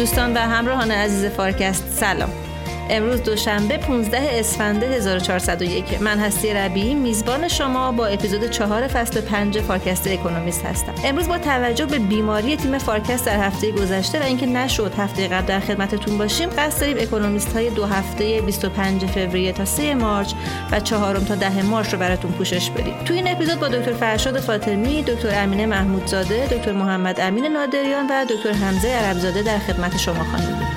دوستان و همراهان عزیز فارکست سلام. امروز دوشنبه 15 اسفند 1401 من هستی ربی میزبان شما با اپیزود چهار فصل پنج فارکست اکونومیست هستم. امروز با توجه به بیماری تیم فارکست در هفته گذشته و اینکه نشد هفته قبل در خدمتتون باشیم قصد داریم اکونومیست های دو هفته 25 فوریه تا 3 March و چهارم تا ده March رو براتون پوشش بدیم. تو این اپیزود با دکتر فرشاد فاطمی دکتر امینه محمودزاده دکتر محمد امین نادریان و دکتر حمزه عربزاده در خدمت شما خواهیم همراهان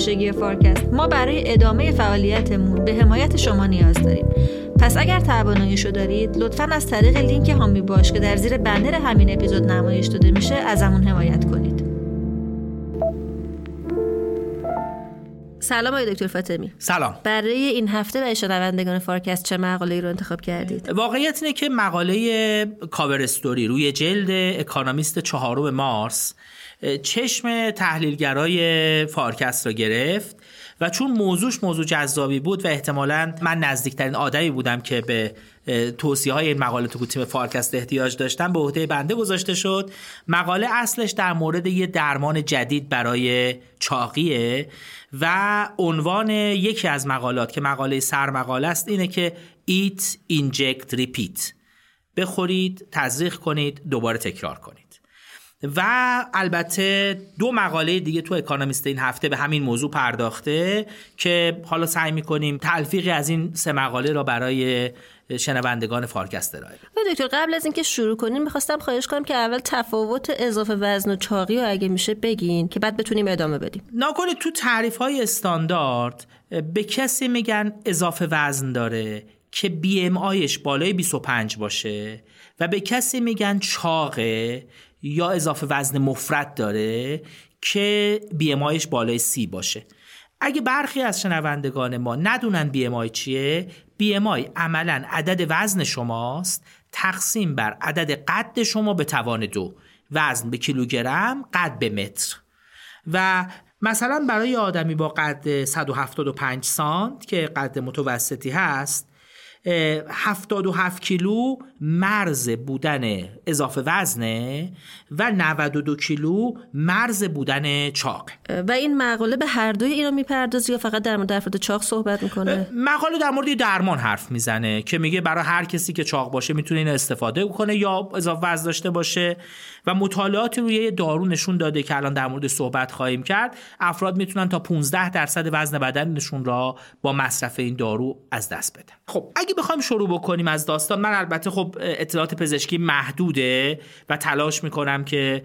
همیشگی فارکست ما برای ادامه فعالیتمون به حمایت شما نیاز داریم. پس اگر تواناییشو دارید لطفا از طریق لینک حامی باش که در زیر بنر همین اپیزود نمایش داده میشه ازمون حمایت کنید. سلام آقای دکتر فاطمی. سلام. برای این هفته برای شنوندگان فارکست چه مقاله رو انتخاب کردید؟ واقعیت اینه که مقاله cover story روی جلد اکانومیست چهارم مارس چشم تحلیلگرای فارکست را گرفت و چون موضوعش موضوع جذابی بود و احتمالا من نزدیکترین آدمی بودم که به توصیه های مقاله تو تیم فارکست احتیاج داشتم به عهده بنده گذاشته شد. مقاله اصلش در مورد یه درمان جدید برای چاقیه و عنوان یکی از مقالات که مقاله سرمقاله است اینه که Eat, Inject, Repeat. بخورید، تزریق کنید، دوباره تکرار کنید. و البته دو مقاله دیگه تو اکانومیست این هفته به همین موضوع پرداخته که حالا سعی می‌کنیم تلفیقی از این سه مقاله را برای شنوندگان فارکست ارائه دکتر قبل از اینکه شروع کنیم می‌خواستم خواهش کنم که اول تفاوت اضافه وزن و چاقی رو اگه میشه بگین که بعد بتونیم ادامه بدیم. ناکنید تو تعریف های استاندارد به کسی میگن اضافه وزن داره که بی ام آیش بالای 25 باشه و به کسی میگن چاقه یا اضافه وزن مفرد داره که بی ام بالای سی باشه. اگه برخی از شنوندگان ما ندونن بی ام چیه بی ام عملا عدد وزن شماست تقسیم بر عدد قد شما به توان دو وزن به کیلوگرم قد به متر. و مثلا برای آدمی با قد 175 سانت که قد متوسطی هست 77 کیلو مرز بودن اضافه وزنه و 92 کیلو مرز بودن چاق. و این مقاله به هر دوی اینو می‌پردازه یا فقط در مورد افراد چاق صحبت می‌کنه؟ مقاله در مورد درمان حرف می‌زنه که میگه برای هر کسی که چاق باشه می‌تونه این استفاده کنه یا اضافه وزن داشته باشه و مطالعاتی روی دارو نشون داده که الان در مورد صحبت خواهیم کرد. افراد می‌تونن تا 15 درصد وزن بدنشون را با مصرف این دارو از دست بدن. خب اگه بخوایم شروع بکنیم از داستان من البته خب اطلاعات پزشکی محدوده و تلاش می‌کنم که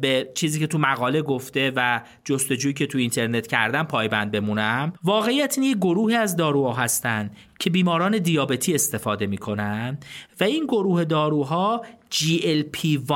به چیزی که تو مقاله گفته و جستجویی که تو اینترنت کردم پایبند بمونم واقعیت این یه گروهی از داروها هستن که بیماران دیابتی استفاده می‌کنن و این گروه داروها GLP-1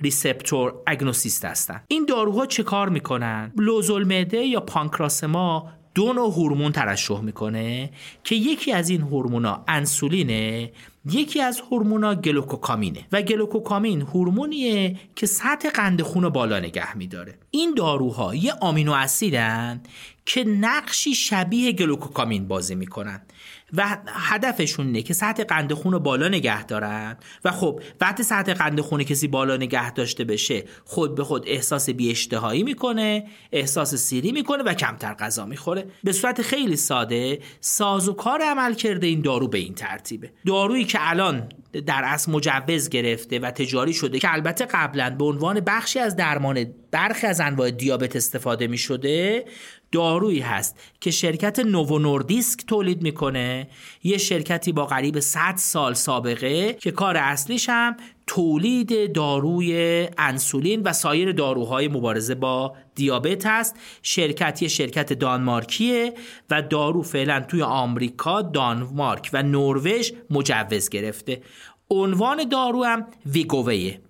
ریسپتور اگنوسیست هستن این داروها چه کار می‌کنن؟ لوزول یا پانکراسما دو نوع هورمون ترشح می‌کنه که یکی از این هورمونا انسولینه یکی از هورمونا گلوکوکامینه. و گلوکوکامین هورمونیه که سطح قند خون بالا نگه میداره. این داروها یه آمینو اسیدن که نقشی شبیه گلوکوکامین بازی می‌کنن. و هدفشون اینه که سطح قند خون رو بالا نگه دارن. و خب وقتی سطح قند خون کسی بالا نگه داشته بشه خود به خود احساس بی اشتهایی می‌کنه احساس سیری می‌کنه و کمتر غذا می‌خوره. به صورت خیلی ساده سازوکار عمل کرده این دارو به این ترتیبه. دارویی که الان در اصل مجوز گرفته و تجاری شده که البته قبلا به عنوان بخشی از درمان برخی از انواع دیابت استفاده می شده دارویی هست که شرکت نوو نوردیسک تولید می‌کنه. یه شرکتی با قریب 100 سال سابقه که کار اصلیش هم تولید داروی انسولین و سایر داروهای مبارزه با دیابت هست. شرکت یه شرکت دانمارکیه و دارو فعلا توی آمریکا دانمارک و نروژ مجوز گرفته. عنوان دارو هم ویگوویه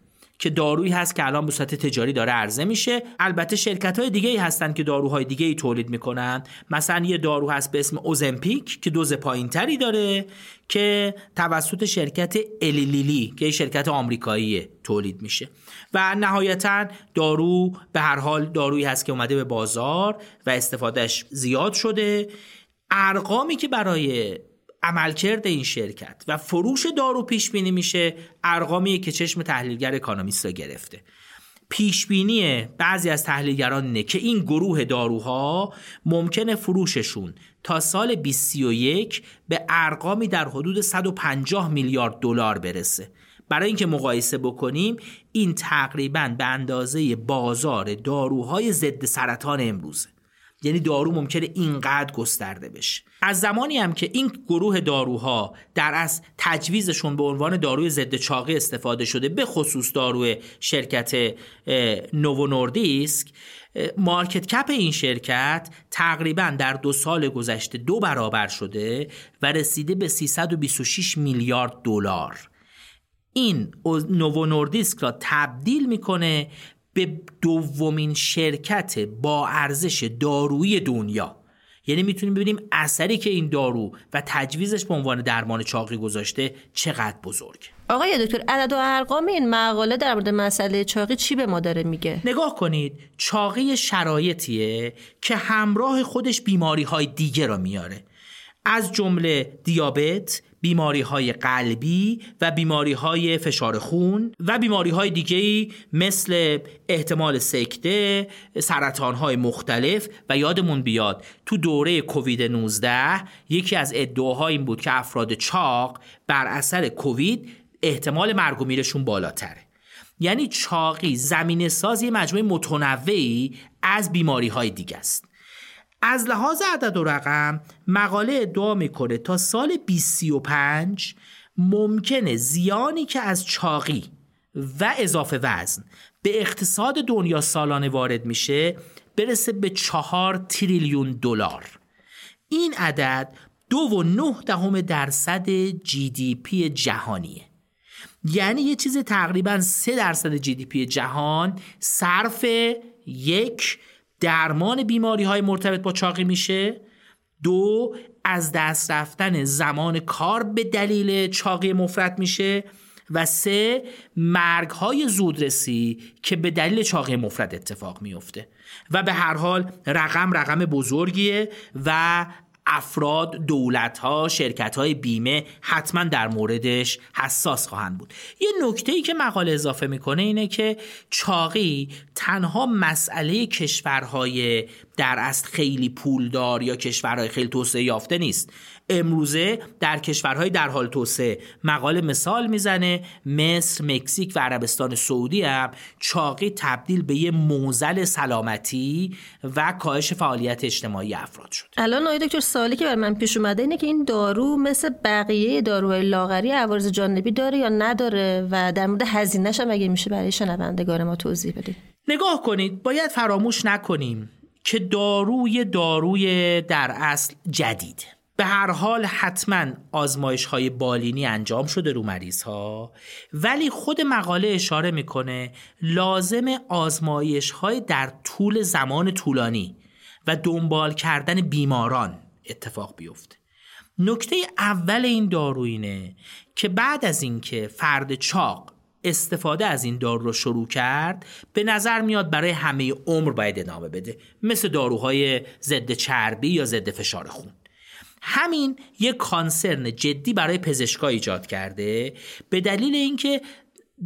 که دارویی هست که الان به صورت تجاری داره عرضه میشه. البته شرکت های دیگه ای هستن که داروهای دیگه ای تولید می‌کنن. مثلا یه دارو هست به اسم اوزمپیک که دوز پایینتری داره که توسط شرکت الیلیلی که شرکت آمریکایی تولید میشه. و نهایتا دارو به هر حال دارویی هست که اومده به بازار و استفادهش زیاد شده. ارقامی که برای عملکرد این شرکت و فروش دارو پیش بینی میشه ارقامیه که چشم تحلیلگر اکانومیست را گرفته. پیش بینی بعضی از تحلیلگران اینه که این گروه داروها ممکنه فروششون تا سال 2031 به ارقامی در حدود 150 میلیارد دلار برسه. برای اینکه مقایسه بکنیم این تقریبا به اندازه بازار داروهای ضد سرطان امروزه. یعنی دارو ممکنه اینقدر گسترده بشه. از زمانی هم که این گروه داروها در از تجویزشون به عنوان داروی ضد چاقی استفاده شده به خصوص داروی شرکت نوو نوردیسک مارکت کپ این شرکت تقریبا در دو سال گذشته دو برابر شده و رسیده به 326 میلیارد دلار. این نوو نوردیسک را تبدیل می‌کنه به دومین شرکت با ارزش دارویی دنیا. یعنی می‌تونیم ببینیم اثری که این دارو و تجویزش به عنوان درمان چاقی گذاشته چقدر بزرگ. آقای دکتر عدد و ارقام این مقاله در مورد مسئله چاقی چی به ما داره میگه؟ نگاه کنید چاقی شرایطیه که همراه خودش بیماری های دیگه را میاره. از جمله دیابت بیماری های قلبی و بیماری های فشار خون و بیماری های دیگه مثل احتمال سکته سرطان های مختلف و یادمون بیاد تو دوره کووید 19 یکی از ادعاها این بود که افراد چاق بر اثر کووید احتمال مرگ و میرشون بالاتره. یعنی چاقی زمین سازی مجموعه متنوعی از بیماری های دیگه است. از لحاظ عدد و رقم مقاله ادعا می‌کنه تا سال 2035 ممکنه زیانی که از چاقی و اضافه وزن به اقتصاد دنیا سالانه وارد میشه برسه به چهار تریلیون دلار. این عدد دو و نه دهم درصد جی دی پی جهانیه. یعنی یه چیز تقریبا سه درصد جی دی پی جهان صرف یک درمان بیماری های مرتبط با چاقی میشه. دو از دست رفتن زمان کار به دلیل چاقی مفرد میشه. و سه مرگ های زودرسی که به دلیل چاقی مفرد اتفاق میفته. و به هر حال رقم رقم بزرگیه و افراد دولت ها شرکت های بیمه حتما در موردش حساس خواهند بود. یه نکته ای که مقاله اضافه می‌کنه اینه که چاقی تنها مسئله کشورهای در اصل خیلی پولدار یا کشورهای خیلی توسعه یافته نیست. امروزه در کشورهای در حال توسعه مقاله مثال می‌زنه مصر، مکزیک و عربستان سعودی هم چاقی تبدیل به یه موزل سلامتی و کاهش فعالیت اجتماعی افراد شد. الان آقای دکتر سوالی که بر من پیش اومده اینه که این دارو مثل بقیه داروهای لاغری عوارض جانبی داره یا نداره و در مورد هزینه‌ش هم اگه میشه برای شنوندگان ما توضیح بدید. نگاه کنید باید فراموش نکنیم که داروی داروی در اصل جدید به هر حال حتما آزمایش های بالینی انجام شده رو مریض ها ولی خود مقاله اشاره می‌کنه لازم آزمایش های در طول زمان طولانی و دنبال کردن بیماران اتفاق بیفته. نکته اول این دارو اینه که بعد از اینکه فرد چاق استفاده از این دارو رو شروع کرد به نظر میاد برای همه عمر باید ادامه بده مثل داروهای ضد چربی یا ضد فشار خون. همین یک کانسرن جدی برای پزشکا ایجاد کرده به دلیل اینکه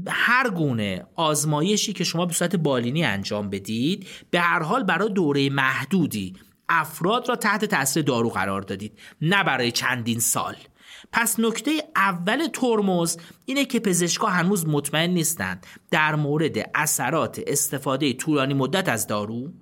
هر گونه آزمایشی که شما به صورت بالینی انجام بدید به هر حال برای دوره محدودی افراد را تحت تاثیر دارو قرار دادید نه برای چندین سال. پس نکته اول ترمز اینه که پزشکا هنوز مطمئن نیستند در مورد اثرات استفاده طولانی مدت از دارو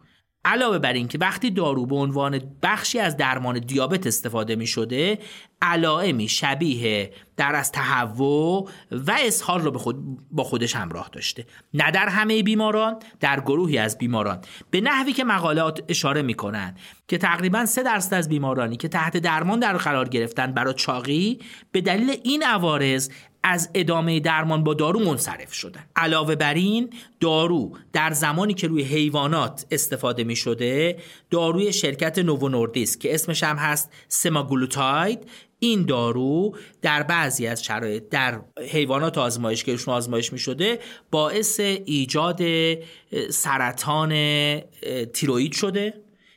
علاوه بر اینکه وقتی دارو به عنوان بخشی از درمان دیابت استفاده می شده علائمی شبیه در از تهوع و اسهال رو به خود با خودش همراه داشته. نه در همه بیماران در گروهی از بیماران. به نحوی که مقالات اشاره می کنند که تقریبا سه درصد از بیمارانی که تحت درمان در قرار گرفتن برای چاقی به دلیل این عوارض از ادامه درمان با دارو منصرف شدن علاوه بر این دارو در زمانی که روی حیوانات استفاده می شده داروی شرکت نوو نوردیس که اسمش هم هست سماگلوتاید این دارو در بعضی از شرایط در حیوانات آزمایش که آزمایش می شده باعث ایجاد سرطان تیروید شده.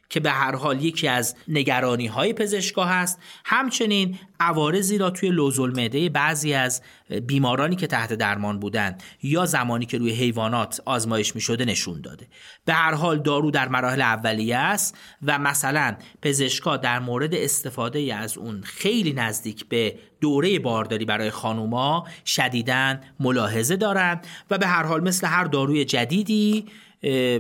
که به هر حال یکی از نگرانی های پزشکا هست. همچنین عوارضی را توی لوزالمعده بعضی از بیمارانی که تحت درمان بودند یا زمانی که روی حیوانات آزمایش می شده نشون داده. به هر حال دارو در مراحل اولیه است و مثلا پزشکا در مورد استفاده از اون خیلی نزدیک به دوره بارداری برای خانوما شدیدن ملاحظه دارند و به هر حال مثل هر داروی جدیدی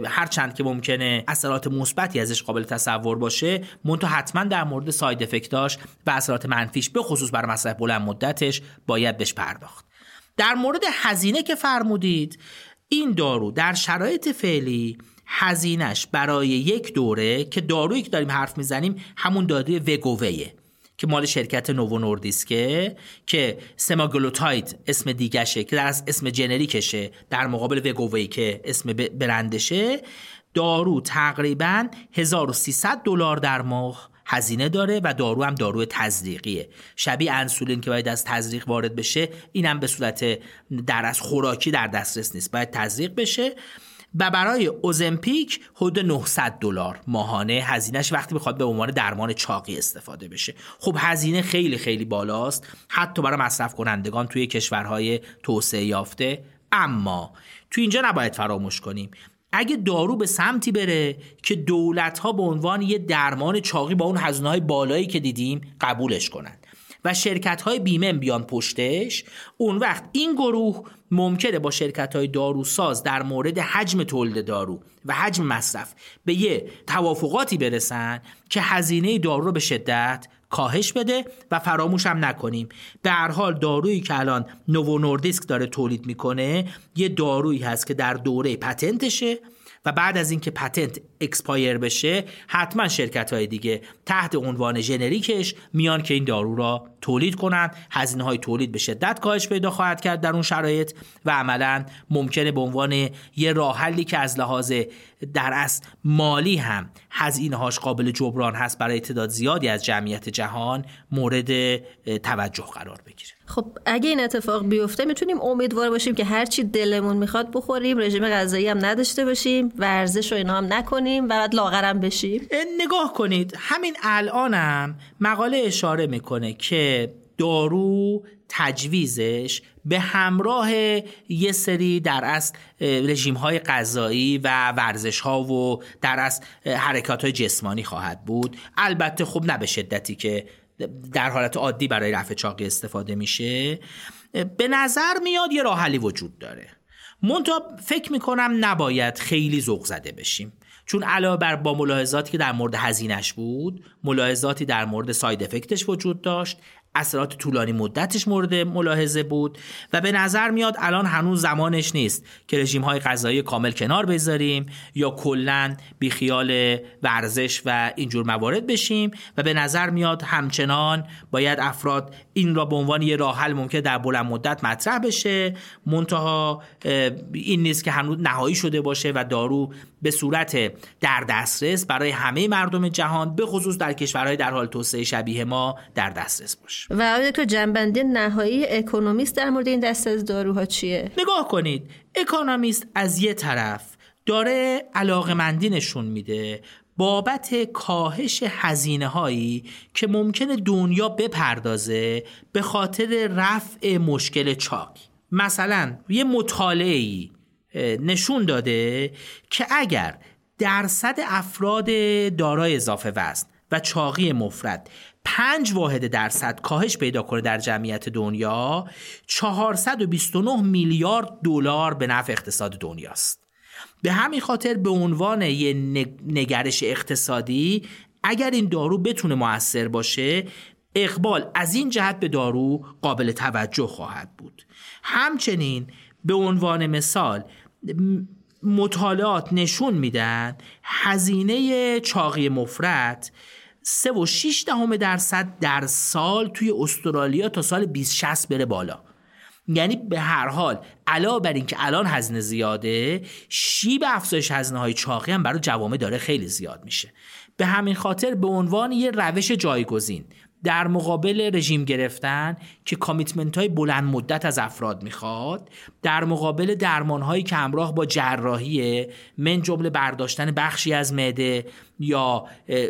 هر چند که ممکنه اثرات مثبتی ازش قابل تصور باشه منتها حتما در مورد ساید افکتاش و اثرات منفیش به خصوص برای مصرف بلند مدتش باید بهش پرداخت. در مورد هزینه که فرمودید این دارو در شرایط فعلی هزینش برای یک دوره که دارویی که داریم حرف می‌زنیم همون داروی وگوویه که مال شرکت نوو نوردیسکه که سماگلوتاید اسم دیگشه که در اسم جنریکشه در مقابل وگووی که اسم برندشه. دارو تقریبا 1300 دلار در ماه هزینه داره و دارو هم دارو تزریقیه. شبیه انسولین که باید از تزریق وارد بشه اینم به صورت در از خوراکی در دسترس نیست. باید تزریق بشه. و برای اوزمپیک حدود 900 دلار. ماهانه هزینهش وقتی بخواد به عنوان درمان چاقی استفاده بشه. خب هزینه خیلی خیلی بالاست. حتی برای مصرف کنندگان توی کشورهای توسعه یافته. اما تو اینجا نباید فراموش کنیم. اگه دارو به سمتی بره که دولت ها به عنوان یه درمان چاقی با اون هزینه های بالایی که دیدیم قبولش کنند. و شرکت های بیمه بیان پشتش اون وقت این گروه ممکنه با شرکت های داروساز در مورد حجم تولید دارو و حجم مصرف به یه توافقاتی برسن که هزینه دارو رو به شدت کاهش بده و فراموش هم نکنیم. هر حال دارویی که الان نوو نوردیسک داره تولید می‌کنه یه دارویی هست که در دوره patent شه و بعد از اینکه patent expire بشه حتما شرکت های دیگه تحت عنوان generic ش میان که این دارو را تولید کنند هزینه های تولید به شدت کاهش پیدا خواهد کرد در اون شرایط و عملا ممکنه به عنوان یه راه حلی که از لحاظ در اصل مالی هم هزینه هاش قابل جبران هست برای تعداد زیادی از جمعیت جهان مورد توجه قرار بگیره. خب اگه این اتفاق بیفته می‌تونیم امیدوار باشیم که هرچی دلمون می‌خواد بخوریم رژیم غذایی هم نداشته باشیم ورزش و اینا هم نکنیم. و بعد لاغرم بشیم. نگاه کنید همین الانم مقاله اشاره می‌کنه که دارو تجویزش به همراه یه سری در اصل رژیم های غذایی و ورزش ها و در اصل حرکات های جسمانی خواهد بود. البته خب نه به شدتی که در حالت عادی برای رفع چاقی استفاده میشه. به نظر میاد یه راه وجود داره. منتها فکر می‌کنم نباید خیلی ذوق زده بشیم. چون علاوه بر با ملاحظاتی که در مورد هزینش بود ملاحظاتی در مورد ساید افکتش وجود داشت. اثرات طولانی مدتش مورد ملاحظه بود و به نظر میاد الان هنوز زمانش نیست که رژیم های غذایی کامل کنار بذاریم یا کلا بیخیال ورزش و اینجور موارد بشیم و به نظر میاد همچنان باید افراد این را به عنوان یه راه حل ممکن در بلند مدت مطرح بشه. منتها این نیست که هنوز نهایی شده باشه و دارو به صورت در دسترس برای همه مردم جهان به خصوص در کشورهای در حال توسعه شبیه ما در دسترس باشه. و آیا تو جنبندی نهایی اکونومیست در مورد این دست از داروها چیه؟ نگاه کنید. اکونومیست از یه طرف داره علاقمندی نشون میده بابت کاهش هزینه هایی که ممکنه دنیا بپردازه به خاطر رفع مشکل چاک. مثلا یه مطالعه نشون داده که اگر درصد افراد دارای اضافه وزن و چاقی مفرد پنج واحد درصد کاهش پیدا کنه در جمعیت دنیا 429 میلیارد دلار به نفع اقتصاد دنیاست. به همین خاطر به عنوان یه نگرش اقتصادی اگر این دارو بتونه موثر باشه اقبال از این جهت به دارو قابل توجه خواهد بود. همچنین به عنوان مثال مطالعات نشون میدن هزینه چاقی مفرد سه و 6 دهم درصد در سال توی استرالیا تا سال 2060 بره بالا. یعنی به هر حال علاوه بر اینکه الان هزینه زیاده شیب افزایش هزینه های چاقی هم برای جوامع داره خیلی زیاد میشه. به همین خاطر به عنوان یه روش جایگزین در مقابل رژیم گرفتن که commitment های بلند مدت از افراد می‌خواد در مقابل درمان هایی که همراه با جراحی من جمله برداشتن بخشی از معده یا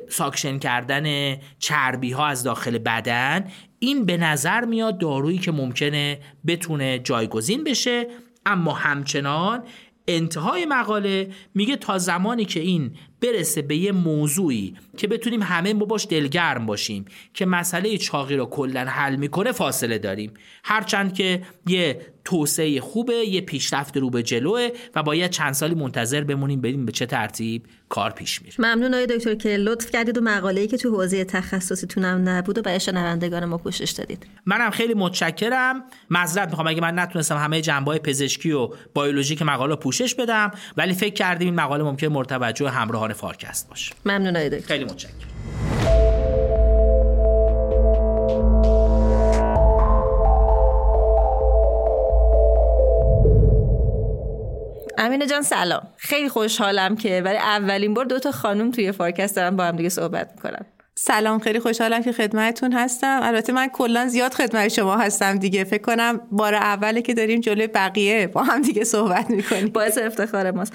suction کردن چربی ها از داخل بدن این به نظر میاد دارویی که ممکنه بتونه جایگزین بشه. اما همچنان انتهای مقاله میگه تا زمانی که این برسه به یه موضوعی که بتونیم همه ما باش دلگرم باشیم که مسئله چاقی رو کلا حل می‌کنه فاصله داریم. هرچند که یه توسعه خوبه یه پیشرفت رو به جلوه و باید چند سالی منتظر بمونیم ببینیم به چه ترتیب کار پیش میره ممنون آقای دکتر که لطف کردید و مقاله‌ای که تو حوزه تخصصیتونم نبود و برای شنوندگان ما پوشش دادید. منم خیلی متشکرم. معذرت می‌خوام. اگه من نتونستم همه جنبه پزشکی و بیولوژیک مقاله پوشش بدم ولی فکر کردیم این مقاله ممکن مورد توجه همراهان فارکست باشه. ممنون آقای دکتر. خیلی متشکرم. امینه جان سلام. خیلی خوشحالم که برای اولین بار دو تا خانم توی فارکست دارن با هم دیگه صحبت می‌کنن سلام خیلی خوشحالم که خدمتتون هستم. البته من کلا زیاد خدمت شما هستم دیگه. فکر کنم بار اوله که داریم جلوی بقیه با هم دیگه صحبت می‌کنیم. باعث افتخار ماست.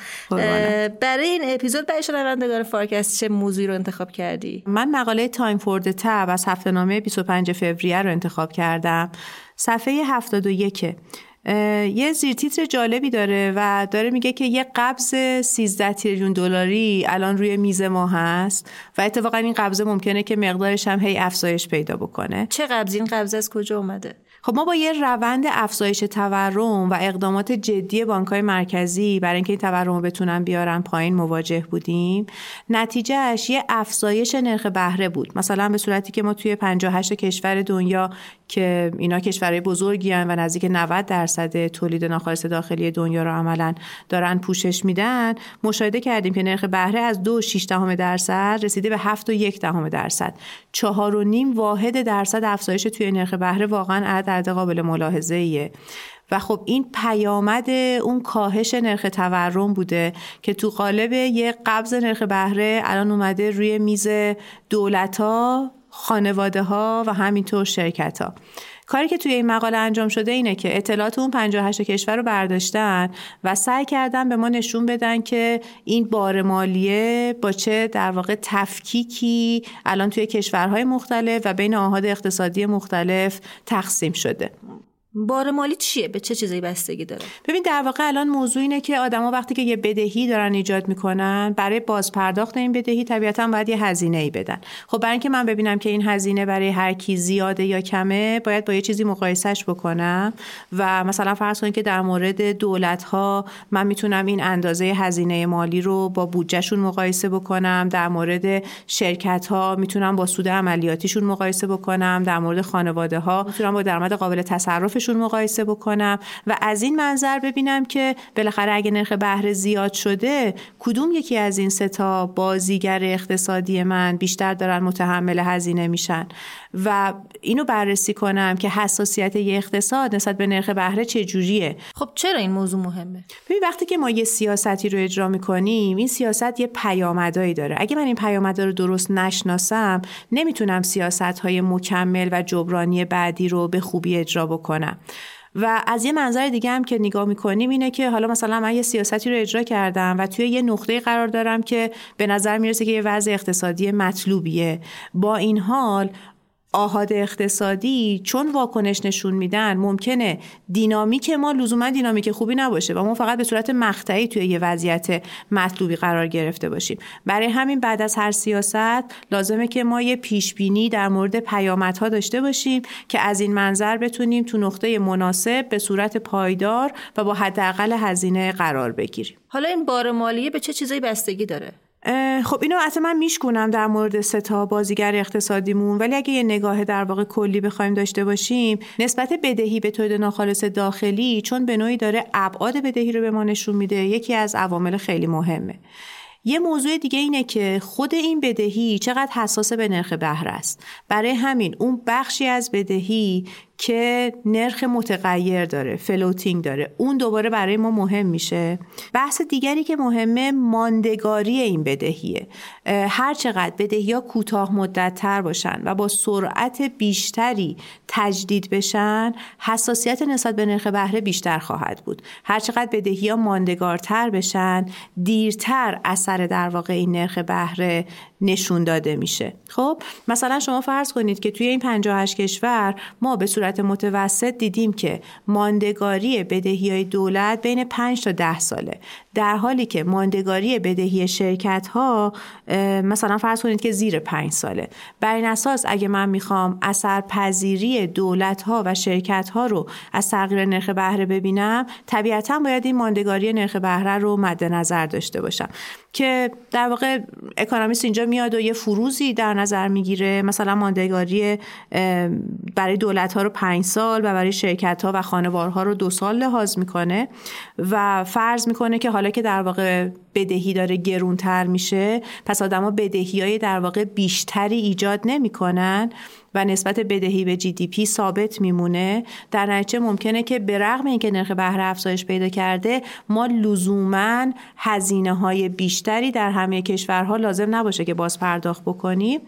برای این اپیزود برای شنوندگان فارکست چه موضوعی رو انتخاب کردی؟ من مقاله Time for the tab از هفته نامه 25 فوریه رو انتخاب کردم. صفحه 71 یه زیرتیتر جالبی داره و داره میگه که یه قبض 13 تریلیون دلاری الان روی میز ما هست و اتفاقا این قبضه ممکنه که مقدارش هم هی افزایش پیدا بکنه. چه قبضی؟ این قبض از کجا اومده؟ خب ما با یه روند افزایش تورم و اقدامات جدی بانکهای مرکزی برای اینکه این تورم رو بتونن بیارن پایین مواجه بودیم. نتیجهش یه افزایش نرخ بهره بود. مثلا به صورتی که ما توی 58 کشور دنیا که اینا کشورهای بزرگی هن و نزدیک 90 درصد تولید ناخالص داخلی دنیا رو عملا دارن پوشش میدن مشاهده کردیم که نرخ بهره از 2.6 دهم درصد رسیده به 7.1 دهم درصد 4.5 واحد درصد افزایش توی نرخ بهره واقعا عدد قابل ملاحظه ایه. و خب این پیامد اون کاهش نرخ تورم بوده که تو قالب یه قبض نرخ بهره الان اومده روی میز دولت ها خانواده ها و همینطور شرکت ها کاری که توی این مقاله انجام شده اینه که اطلاعات اون 58 کشور رو برداشتن و سعی کردن به ما نشون بدن که این بار مالیه با چه در واقع تفکیکی الان توی کشورهای مختلف و بین آهاد اقتصادی مختلف تقسیم شده. بار مالی چیه؟ به چه چیزایی بستگی داره؟ ببین در واقع الان موضوع اینه که آدما وقتی که یه بدهی دارن ایجاد می‌کنن برای بازپرداخت این بدهی طبیعتا باید یه هزینه ای بدن. خب برای اینکه من ببینم که این هزینه برای هر کی زیاده یا کمه باید با یه چیزی مقایسهش بکنم و مثلا فرض کنید که در مورد دولت ها من می‌تونم این اندازه هزینه مالی رو با بودجهشون مقایسه بکنم در مورد شرکت ها می‌تونم با سود عملیاتیشون مقایسه بکنم در مورد خانواده ها می‌تونم با درآمد قابل تصرف طرفشون مقایسه بکنم و از این منظر ببینم که بالاخره اگه نرخ بهره زیاد شده کدوم یکی از این ستا بازیگر اقتصادی من بیشتر دارن متحمل هزینه میشن؟ و اینو بررسی کنم که حساسیت یه اقتصاد نسبت به نرخ بهره چجوریه خب چرا این موضوع مهمه؟ ببین وقتی که ما یه سیاستی رو اجرا می‌کنیم این سیاست یه پیامدایی داره. اگه من این پیامدا رو درست نشناسم نمی‌تونم سیاست های مکمل و جبرانی بعدی رو به خوبی اجرا بکنم. و از یه منظر دیگه هم که نگاه می‌کنیم اینه که حالا مثلا من یه سیاستی رو اجرا کردم و توی یه نقطه قرار دارم که به نظر می‌رسه که یه وضع اقتصادی مطلوبیه. با این حال آهاد اقتصادی چون واکنش نشون میدن ممکنه دینامیک ما لزوما دینامیک خوبی نباشه و ما فقط به صورت مقطعی توی یه وضعیت مطلوبی قرار گرفته باشیم. برای همین بعد از هر سیاست لازمه که ما یه پیش بینی در مورد پیامدها داشته باشیم که از این منظر بتونیم تو نقطه مناسب به صورت پایدار و با حداقل هزینه قرار بگیریم. حالا این بار مالیه به چه چیزایی بستگی داره؟ خب اینو اصلا من میشکنم در مورد سه تا بازیگر اقتصادیمون ولی اگه یه نگاه در واقع کلی بخوایم داشته باشیم نسبت بدهی به تولید ناخالص داخلی چون به نوعی داره ابعاد بدهی رو به ما نشون میده یکی از عوامل خیلی مهمه. یه موضوع دیگه اینه که خود این بدهی چقدر حساس به نرخ بهره است. برای همین اون بخشی از بدهی که نرخ متغیر داره floating داره. اون دوباره برای ما مهم میشه. بحث دیگری که مهمه ماندگاری این بدهیه. هر چقدر بدهی ها کوتاه مدت تر باشن و با سرعت بیشتری تجدید بشن حساسیت نسبت به نرخ بهره بیشتر خواهد بود. هر چقدر بدهی ها ماندگارتر بشن دیرتر اثر در واقع این نرخ بهره نشون داده میشه. خب مثلا شما فرض کنید که توی این 58 کشور ما به صورت متوسط دیدیم که ماندگاری بدهی های دولت بین 5 تا 10 ساله. در حالی که ماندگاری بدهی شرکت ها مثلا فرض کنید که زیر 5 ساله. بر این اساس اگه من می‌خوام اثر پذیری دولت ها و شرکت ها رو از تغییر نرخ بهره ببینم طبیعتا باید این ماندگاری نرخ بهره رو مد نظر داشته باشم. که در واقع اکونومیست اینجا میاد و یه فروزی در نظر می‌گیره. مثلا ماندگاری برای دولت ها رو پنج سال و برای شرکت ها و خانوارها رو دو سال لحاظ می‌کنه و فرض می‌کنه که حالا که در واقع بدهی داره گرونتر میشه پس آدما بدهی های در واقع بیشتری ایجاد نمی‌کنن و نسبت بدهی به جی دی پی ثابت میمونه. در نتیجه ممکنه که به رغم اینکه نرخ بهره افزایش پیدا کرده ما لزوما هزینه های بیشتری در همه کشورها لازم نباشه که باز پرداخت بکنیم.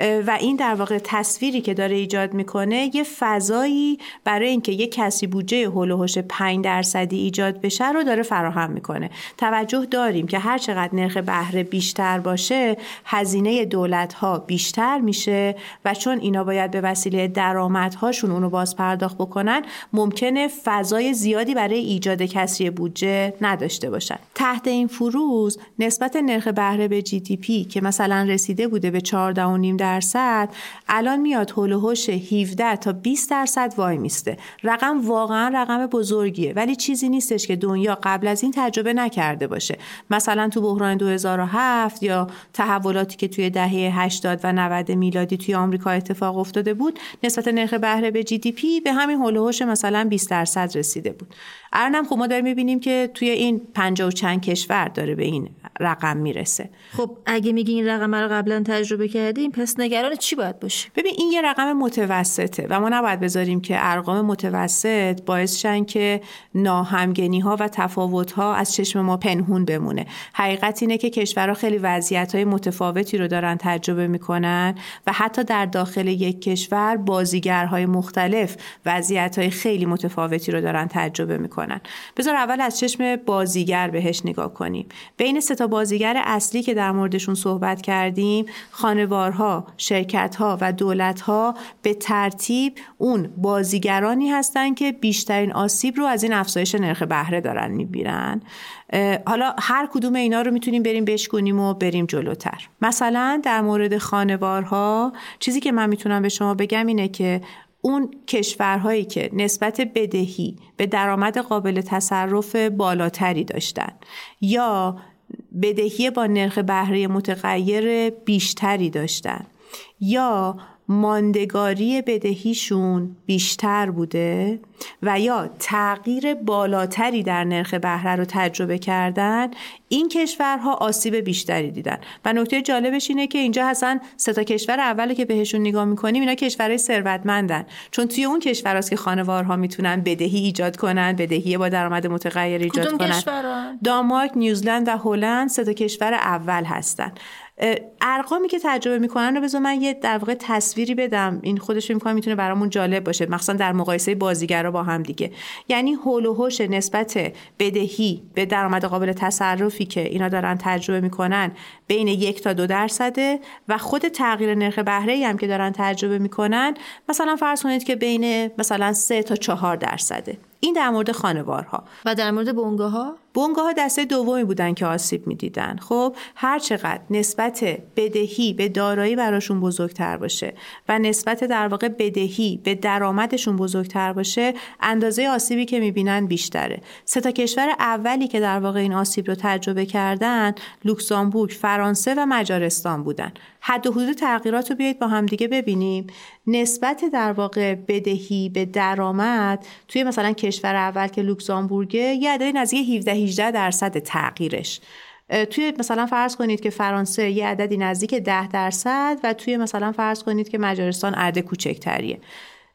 و این در واقع تصویری که داره ایجاد می‌کنه یه فضایی برای اینکه یه کسی بودجه هول 5 درصدی ایجاد بشه رو داره فراهم می‌کنه. توجه داریم که هر چقدر نرخ بهره بیشتر باشه هزینه دولت ها بیشتر میشه و چون اینا باید به وسیله درآمدهاشون اونو باز پرداخت بکنن ممکنه فضای زیادی برای ایجاد کسری بودجه نداشته باشن. تحت این فروز نسبت نرخ بهره به جی دی پی که مثلا رسیده بوده به 14.5 درصد الان میاد هول و 17 تا 20 درصد وای میسته. رقم واقعا رقم بزرگیه. ولی چیزی نیستش که دنیا قبل از این تجربه نکرده باشه. مثلا تو بحران 2007 یا تحولاتی که توی دهه 80 و 90 میلادی توی آمریکا اتفاق افتاده بود نسبت نرخ بهره به جی دی پی به همین هول و مثلا 20 درصد رسیده بود. الانم خب ما داریم می‌بینیم که توی این 50 و چند کشور داره به این رقم می‌رسه. خب اگه میگی این رقم رو قبلا تجربه کردیم پس نگران چی باید باشیم؟ ببین این یه رقم متوسطه و ما نباید بذاریم که ارقام متوسط باعث شن که ناهمگنی ها و تفاوت ها از چشم ما پنهون بمونه. حقیقت اینه که کشورها خیلی وضعیت های متفاوتی رو دارن تجربه می‌کنن و حتی در داخل یک کشور بازیگرهای مختلف وضعیت های خیلی متفاوتی رو دارن تجربه می‌کنن. بذار اول از چشم بازیگر بهش نگاه کنیم. بین سه تا بازیگر اصلی که در موردشون صحبت کردیم خانوارها شرکتها و دولتها به ترتیب اون بازیگرانی هستند که بیشترین آسیب رو از این افزایش نرخ بهره دارن می‌بینن حالا هر کدوم اینا رو می‌تونیم بریم بشکنیم و بریم جلوتر. مثلا در مورد خانوارها چیزی که من می‌تونم به شما بگم اینه که اون کشورهایی که نسبت بدهی به درآمد قابل تصرف بالاتری داشتن یا بدهی با نرخ بهره متغیر بیشتری داشتن یا ماندگاری بدهیشون بیشتر بوده و یا تغییر بالاتری در نرخ بهره رو تجربه کردن این کشورها آسیب بیشتری دیدن. و نکته جالبش اینه که اینجا حسن سه تا کشور اولی که بهشون نگاه می‌کنیم اینا کشورهای ثروتمندن. چون توی اون کشورهاست که خانوارها می‌تونن بدهی ایجاد کنن بدهی با درآمد متغیر ایجاد کنن. دانمارک نیوزلند و هلند سه تا کشور اول هستن. ارقامی که تجربه می‌کنن رو بذار من یه در واقع تصویری بدم. این خودش می‌کنم می‌تونه برامون جالب باشه. مخصوصا در مقایسه بازیگرا با هم دیگه. یعنی هول و نسبت بدهی به درآمد قابل تصرفی که اینا دارن تجربه می‌کنن بین یک تا دو درصده و خود تغییر نرخ بهره هم که دارن تجربه می‌کنن مثلا فرض کنید که بین مثلا سه تا چهار درصده این در مورد خانوارها. و در مورد بونگاه ها بونگاه ها دسته دومی بودن که آسیب می‌دیدن. خب هر چقدر نسبت بدهی به دارایی براشون بزرگتر باشه و نسبت در واقع بدهی به درآمدشون بزرگتر باشه اندازه آسیبی که می‌بینن بیشتره. سه تا کشور اولی که در واقع این آسیب رو تجربه کردن لوکزامبورگ فرانسه و مجارستان بودن. حد و حدود تغییرات رو بیایید با هم دیگه ببینیم. نسبت در واقع بدهی به درآمد توی مثلا کشور اول که لوکزامبورگه یه عددی نزدیک 17 18 درصد تغییرش. توی مثلا فرض کنید که فرانسه یه عددی نزدیک 10 درصد و توی مثلا فرض کنید که مجارستان عدد کوچکتریه.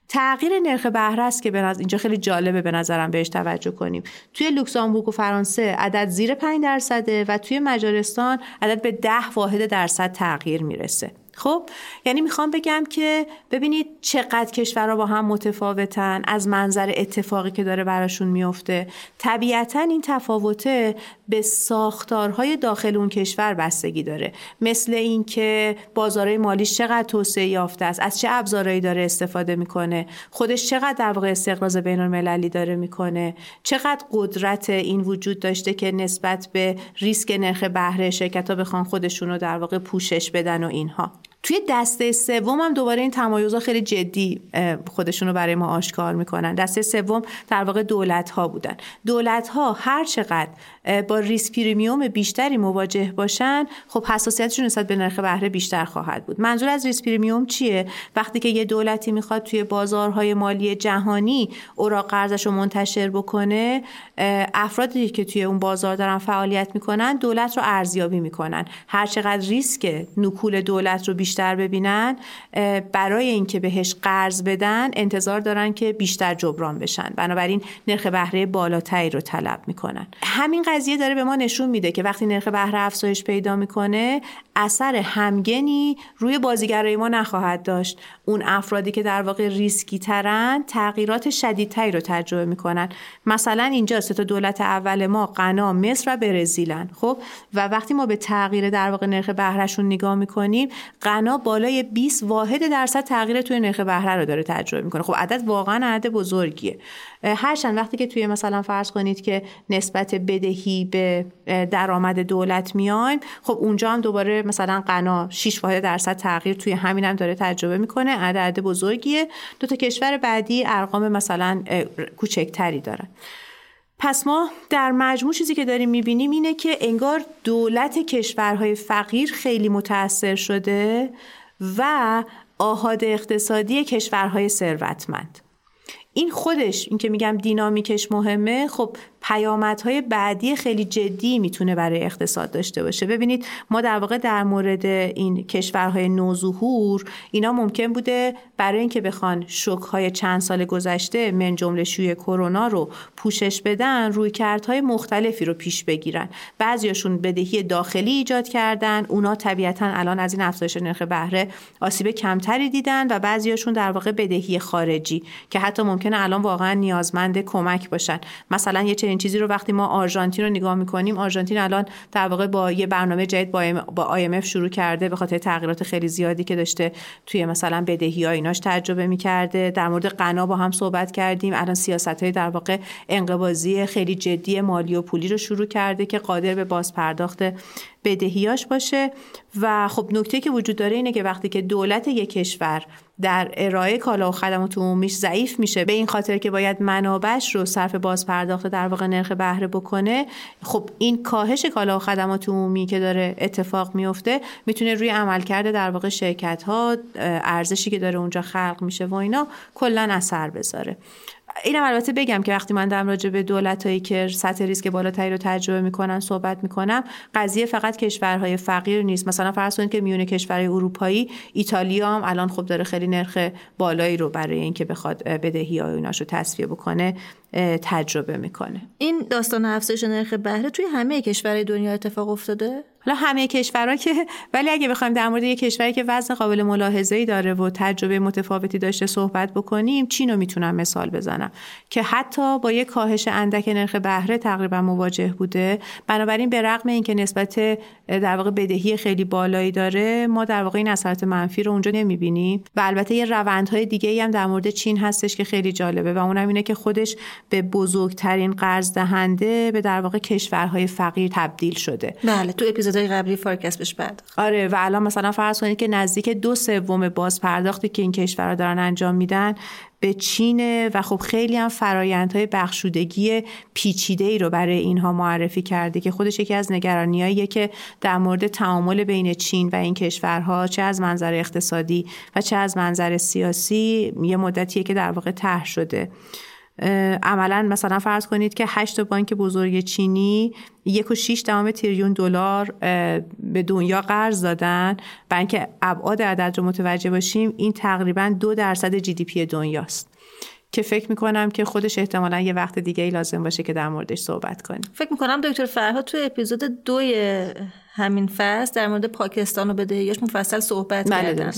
تغییر نرخ بهره است که به اینجا خیلی جالبه به نظرم بهش توجه کنیم. توی لوکزامبورگ و فرانسه عدد زیر 5 درصده و توی مجارستان عدد به 10 واحد درصد تغییر می‌رسه. خب یعنی می‌خوام بگم که ببینید چقدر کشورها با هم متفاوتن از منظر اتفاقی که داره براشون میفته. طبیعتا این تفاوته به ساختارهای داخل اون کشور بستگی داره. مثل اینکه بازارهای مالیش چقدر توسعه یافته است از چه ابزارهایی داره استفاده می‌کنه خودش چقدر در واقع استقراض بین المللی داره می‌کنه چقدر قدرت این وجود داشته که نسبت به ریسک نرخ بهره شرکت ها بخوان خودشون رو در واقع پوشش بدن و اینها. توی دسته سوم هم دوباره این تمایزها خیلی جدی خودشون رو برای ما آشکار می‌کنن. دسته سوم در واقع دولت ها بودن. دولت ها هر چقدر با ریسک پریمیوم بیشتری مواجه باشن خب حساسیتشون نسبت به نرخ بهره بیشتر خواهد بود. منظور از ریسک پریمیوم چیه؟ وقتی که یه دولتی می‌خواد توی بازارهای مالی جهانی اوراق قرضش رو منتشر بکنه افرادی که توی اون بازار دارن فعالیت می‌کنن دولت رو ارزیابی می‌کنن. هر چقدر ریسک نکول دولت رو بیشتر ببینن برای اینکه بهش قرض بدن انتظار دارن که بیشتر جبران بشن. بنابراین نرخ بهره بالاتری رو طلب می‌کنن. همین قضیه داره به ما نشون میده که وقتی نرخ بهره افزایش پیدا می‌کنه اثر همگنی روی بازیگرای ما نخواهد داشت. اون افرادی که در واقع ریسکی ترن تغییرات شدیدتری رو تجربه می‌کنن. مثلا اینجا سه تا دولت اول ما غنا مصر و برزیلن. خب؟ و وقتی ما به تغییر در واقع نرخ بهرهشون نگاه می‌کنیم غنا بالای 20 واحد درصد تغییر توی نرخ بهره رو داره تجربه می‌کنه. خب عدد واقعا عدد بزرگیه. هرچند وقتی که توی مثلا فرض کنید که نسبت بدهی به درآمد دولت میایم خب اونجا هم دوباره مثلا قنا 6 واحد درصد تغییر توی همین هم داره تجربه می‌کنه. عدد بزرگیه. دو تا کشور بعدی ارقام مثلا کوچکتری دارن. پس ما در مجموع چیزی که داریم می‌بینیم اینه که انگار دولت کشورهای فقیر خیلی متاثر شده و آهاد اقتصادی کشورهای ثروتمند. این خودش این که میگم دینامیکش مهمه خب پیامدهای بعدی خیلی جدی می‌تونه برای اقتصاد داشته باشه. ببینید ما در واقع در مورد این کشورهای نوظهور اینا ممکن بوده برای اینکه بخوان شوکهای چند سال گذشته من جمله شوی کرونا رو پوشش بدن روی کردهای مختلفی رو پیش بگیرن. بعضیاشون بدهی داخلی ایجاد کردن اونا طبیعتا الان از این افزایش نرخ بهره آسیب کمتری دیدن و بعضیاشون در واقع بدهی خارجی که حتی ممکنه الان واقعا نیازمند کمک باشن. مثلا یه چنین چیزی رو وقتی ما آرژانتین رو نگاه می‌کنیم آرژانتین الان در واقع با یه برنامه جدید با IMF شروع کرده به خاطر تغییرات خیلی زیادی که داشته توی مثلا بدهی ها ایناش تجربه می‌کرده. در مورد غنا با هم صحبت کردیم. الان سیاست های در واقع انقباضی خیلی جدی مالی و پولی رو شروع کرده که قادر به بازپرداخت بدهیاش باشه. و خب نکته که وجود داره اینه که وقتی که دولت یک کشور در ارائه کالا و خدمات عمومیش ضعیف میشه به این خاطر که باید منابعش رو صرف بازپرداخت در واقع نرخ بهره بکنه خب این کاهش کالا و خدمات عمومی که داره اتفاق میفته می‌تونه روی عملکرد در واقع شرکت ها ارزشی که داره اونجا خلق میشه و اینا کلا اثر بذاره. اینم البته بگم که وقتی من دارم راجع به دولتایی که سطح ریسک بالاتری رو تجربه می‌کنن صحبت می‌کنم قضیه فقط کشورهای فقیر نیست. مثلا فرض کنید که میونه کشورهای اروپایی ایتالیا هم الان خب داره خیلی نرخ بالایی رو برای اینکه بخواد بدهی های رو تصفیه بکنه تجربه می‌کنه. این داستان افزایش نرخ بهره توی همه کشورهای دنیا اتفاق افتاده؟ حالا همه کشورها که ولی اگه بخوایم در مورد یک کشوری که وزن قابل ملاحظه ای داره و تجربه متفاوتی داشته صحبت بکنیم چین رو می‌تونم مثال بزنم که حتی با یک کاهش اندک نرخ بهره تقریبا مواجه بوده. بنابراین به رغم اینکه نسبت در واقع بدهی خیلی بالایی داره ما در واقع این اثرات منفی رو اونجا نمی‌بینیم و البته یه روندهای دیگه هم در مورد چین هستش که خیلی جالبه و اونم اینه که خودش به بزرگترین قرض دهنده به در واقع کشورهای فقیر تبدیل شده. بله تو اپیزودهای قبلی فارکست بهش بعد آره و الان مثلا فرض کنید که نزدیک دو سوم باز پرداختی که این کشورها دارن انجام میدن به چینه و خب خیلی هم فرایندهای بخشودگی پیچیده ای رو برای اینها معرفی کرده که خودش یکی از نگرانیاییه که در مورد تعامل بین چین و این کشورها چه از منظر اقتصادی و چه از منظر سیاسی یه مدتیه که در واقع طرح شده. عملا مثلا فرض کنید که 8 بانک بزرگ چینی یک و شیش دهم تریلیون دلار به دنیا قرض دادن برای اینکه ابعاد عدد رو متوجه باشیم این تقریبا دو درصد جی دی پی دنیاست. که فکر می‌کنم که خودش احتمالا یه وقت دیگه ای لازم باشه که در موردش صحبت کنیم. فکر می‌کنم دکتر فرهاد تو اپیزود دوی همین فصل در مورد پاکستان و بدهیاش مفصل صحبت بله کردن.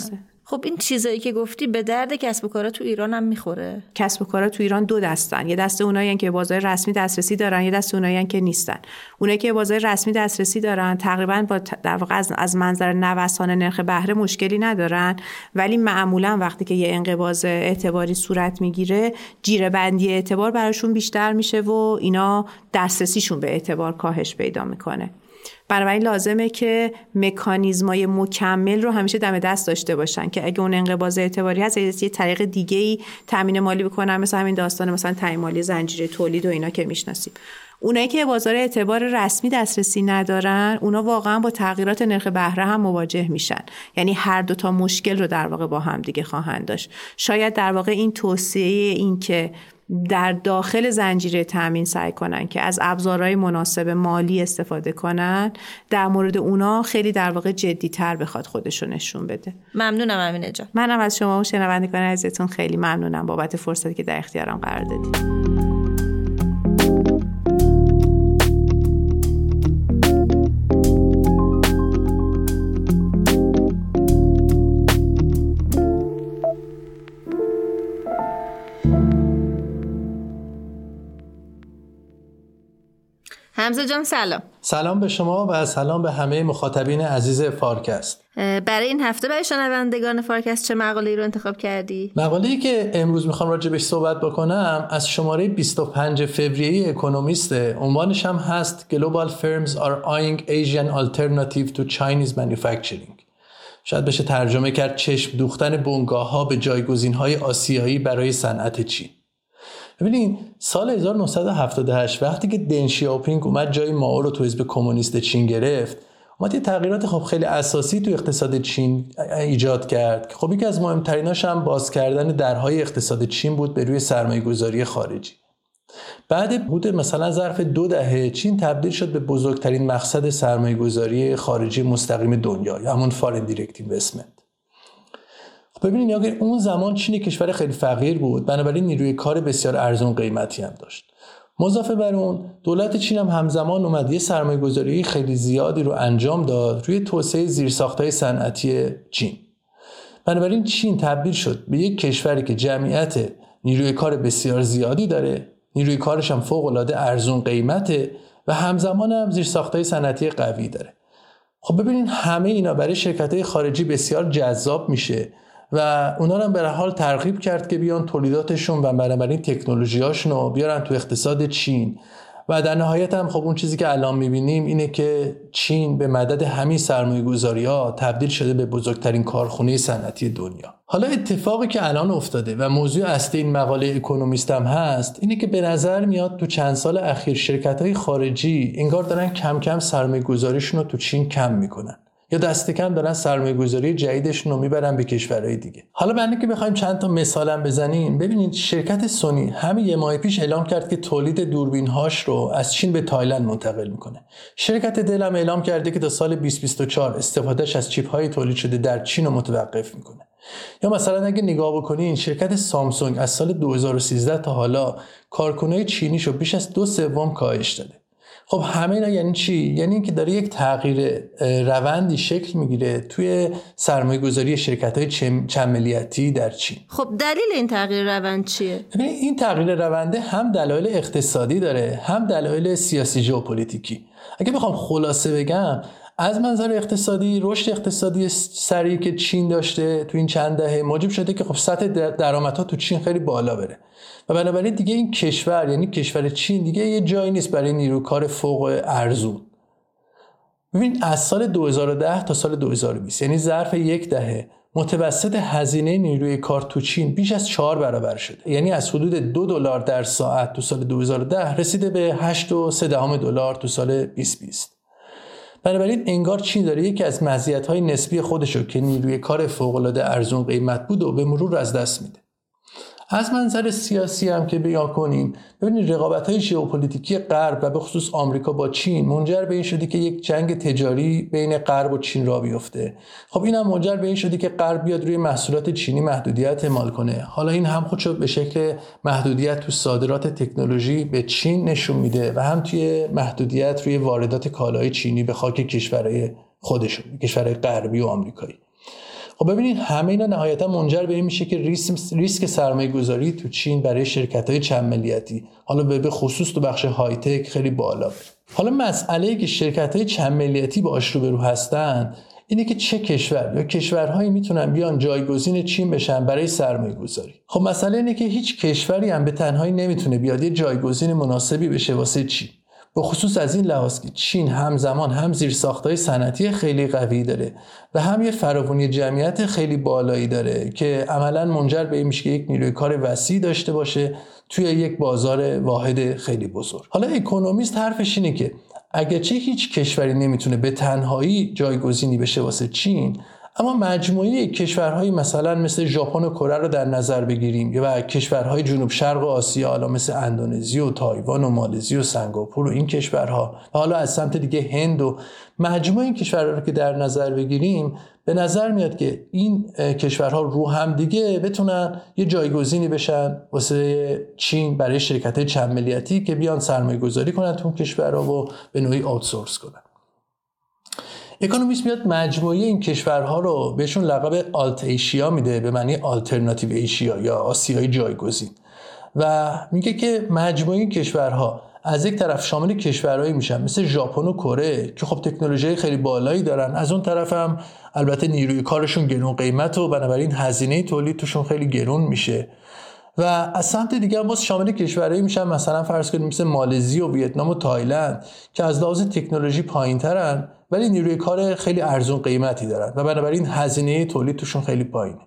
خب این چیزایی که گفتی به درد کسب و کارا تو ایران هم می‌خوره. کسب و کارا تو ایران دو دستن. یه دسته اونایی که بازار رسمی دسترسی دارن یه دسته اونایی که نیستن. اونایی که بازار رسمی دسترسی دارن تقریبا با در واقع از, منظر نوسان نرخ بهره مشکلی ندارن. ولی معمولا وقتی که یه انقباض اعتباری صورت می‌گیره جیره بندی اعتبار براشون بیشتر میشه و اینا دسترسیشون به اعتبار کاهش پیدا می‌کنه. بنابراین لازمه که مکانیزمای مکمل رو همیشه دم دست داشته باشن که اگه اون انقباض اعتباری هست یه طریق دیگه ای تامین مالی بکنن مثل همین داستان مثلا تامین مالی زنجیره تولید و اینا که می‌شناسیم. اونایی که بازار اعتبار رسمی دسترسی ندارن اونا واقعا با تغییرات نرخ بهره هم مواجه میشن. یعنی هر دو تا مشکل رو در واقع با هم دیگه خواهند داشت. شاید در واقع این توصیه این که در داخل زنجیره تامین سعی کنن که از ابزارهای مناسب مالی استفاده کنن. در مورد اونا خیلی در واقع جدی تر بخواد خودشو نشون بده. ممنونم امینه جان. منم از شما و شنوندگان عزیزتون خیلی ممنونم بابت فرصتی که در اختیارم قرار دادید. حمزه جان سلام. سلام به شما و سلام به همه مخاطبین عزیز فارکست. برای این هفته برای شنوندگان فارکست چه مقاله رو انتخاب کردی؟ مقاله ای که امروز می‌خوام راجبش صحبت بکنم از شماره 25 فوریه اکونومیست. عنوانش هم هست Global Firms are eyeing Asian Alternative to Chinese Manufacturing. شاید بشه ترجمه کرد چشم دوختن بنگاه ها به جایگزین های آسیایی برای صنعت چین. ببینین سال 1978 وقتی که دن شیاپینگ اومد جای ماو رو تو حزب کمونیست چین گرفت اومد یه تغییرات خب خیلی اساسی تو اقتصاد چین ایجاد کرد. که خب یکی از مهمتریناش هم باز کردن درهای اقتصاد چین بود به روی سرمایه گذاری خارجی. بعد بود مثلا ظرف دو دهه چین تبدیل شد به بزرگترین مقصد سرمایه گذاری خارجی مستقیم دنیا یا همون فارن دیرکت اینوستمنت ببینید اگر اون زمان چین کشور خیلی فقیر بود. بنابراین نیروی کار بسیار ارزون قیمتی هم داشت. مضافه بر اون دولت چین هم همزمان اومد. یه سرمایه گذاری خیلی زیادی رو انجام داد روی توسعه زیرساختهای صنعتی چین. بنابراین چین تبدیل شد به یک کشوری که جمعیت نیروی کار بسیار زیادی داره. نیروی کارش هم فوق العاده ارزون قیمته و همزمان هم زیرساختهای صنعتی قوی داره. خب ببینید همه اینا برای شرکت خارجی بسیار جذاب میشه. و اونا رو به حال ترغیب کرد که بیان تولیداتشون و بنابراین تکنولوژیاشون رو بیارن تو اقتصاد چین. و در نهایت هم خب اون چیزی که الان می‌بینیم اینه که چین به مدد همین سرمایه گذاری ها تبدیل شده به بزرگترین کارخونه صنعتی دنیا. حالا اتفاقی که الان افتاده و موضوع اصلی این مقاله اکونومیست هم هست اینه که به نظر میاد تو چند سال اخیر شرکت های خارجی انگار دارن کم کم سرمایه گذاریشون رو تو چین کم می‌کنن. یا دست کم دارن سرمایه گذاری جدیدشون رو می‌برن به کشورهای دیگه. حالا برای که بخوایم چند تا مثالم بزنیم ببینید شرکت سونی همین یه ماه پیش اعلام کرد که تولید دوربین هاش رو از چین به تایلند منتقل می‌کنه. شرکت دل هم اعلام کرده که تا سال 2024 استفادهش از chip های تولید شده در چین رو متوقف می‌کنه. یا مثلا اگه نگاه بکنین شرکت سامسونگ از سال 2013 تا حالا کارکنای چینیشو بیش از دو سوم کاهش داده. خب همه اینا یعنی چی؟ یعنی اینکه داره یک تغییر روندی شکل می‌گیره توی سرمایه گذاری شرکت های چملیتی در چین. خب دلیل این تغییر روند چیه؟ این تغییر رونده هم دلایل اقتصادی داره هم دلایل سیاسی ژئوپلیتیکی. اگه بخوام خلاصه بگم از منظر اقتصادی رشد اقتصادی سریعی که چین داشته تو این چند دهه موجب شده که خب سطح درآمدها تو چین خیلی بالا بره. بنابراین دیگه این کشور یعنی کشور چین دیگه یه جایی نیست برای نیروکار فوق ارزون. ببین از سال 2010 تا سال 2020 یعنی ظرف یک دهه متوسط هزینه نیروی کار تو چین بیش از چهار برابر شده. یعنی از حدود دو دلار در ساعت تو سال 2010 رسیده به 8 و دلار تو سال 2020 بنابراین انگار چین داره یکی از مزیت‌های نسبی خودشو که نیروی کار فوق‌العاده ارزون قیمت بود و به مرور از دست میده. از منظر سیاسی هم که بیا کنیم ببینید رقابت های ژئوپلیتیکی غرب و به خصوص آمریکا با چین منجر به این شده که یک جنگ تجاری بین غرب و چین را بیفته. خب این هم منجر به این شده که غرب بیاد روی محصولات چینی محدودیت اعمال کنه. حالا این هم خودشو به شکل محدودیت تو صادرات تکنولوژی به چین نشون میده و هم توی محدودیت روی واردات کالای چینی به خاک کشورهای خودشون کشورهای غربی و آمریکایی. خب ببینید همه اینا نهایتا منجر به این میشه که ریسک, ریسک سرمایه گذاری تو چین برای شرکت های چند ملیتی. حالا به خصوص تو بخش های تک خیلی بالا. حالا مسئله که شرکت های چند ملیتی باش روبرو هستن اینه که چه کشور یا کشورهایی می‌تونن بیان جایگزین چین بشن برای سرمایه گذاری خب مسئله اینه که هیچ کشوری هم به تنهایی نمی‌تونه بیاد یه جایگزین مناسبی بشه واسه چین. به خصوص از این لحاظ که چین همزمان هم زیر ساختای صنعتی خیلی قوی داره و هم یه فراوانی جمعیت خیلی بالایی داره که عملا منجر به این میشه که یک نیروی کار وسیع داشته باشه توی یک بازار واحد خیلی بزرگ. حالا اکونومیست حرفش اینه که اگرچه هیچ کشوری نمی‌تونه به تنهایی جایگزینی بشه واسه چین اما مجموعه کشورهایی مثلا مثل ژاپن و کره رو در نظر بگیریم یا کشورهای جنوب شرق آسیا حالا مثل اندونزی و تایوان و مالزی و سنگاپور و این کشورها حالا از سمت دیگه هند و مجموعه این کشورها رو که در نظر بگیریم به نظر میاد که این کشورها رو هم دیگه بتونن یه جایگزینی بشن واسه چین برای شرکت چند ملیتی که بیان سرمایه گذاری کنن تو کشورها و به نوعی آوتسورس کنن. اکونومیست میاد مجموعه این کشورها رو بهشون لقب آلت ایشیا میده به معنی آلترناتیو ایشیا یا آسیای جایگزین. و میگه که مجموعه این کشورها از یک طرف شامل کشورهایی میشن مثل ژاپن و کره که خب تکنولوژی خیلی بالایی دارن. از اون طرف هم البته نیروی کارشون گرون قیمت و بنابراین هزینه تولید توشون خیلی گرون میشه. و از سمت دیگه هم باز شامل کشورهایی میشن. مثلا فرض کنیم مثل مالزی و ویتنام و تایلند که از لحاظ تکنولوژی پایینترن ولی نیروی کار خیلی ارزون قیمتی دارن و بنابراین هزینه تولید توشون خیلی پایینه.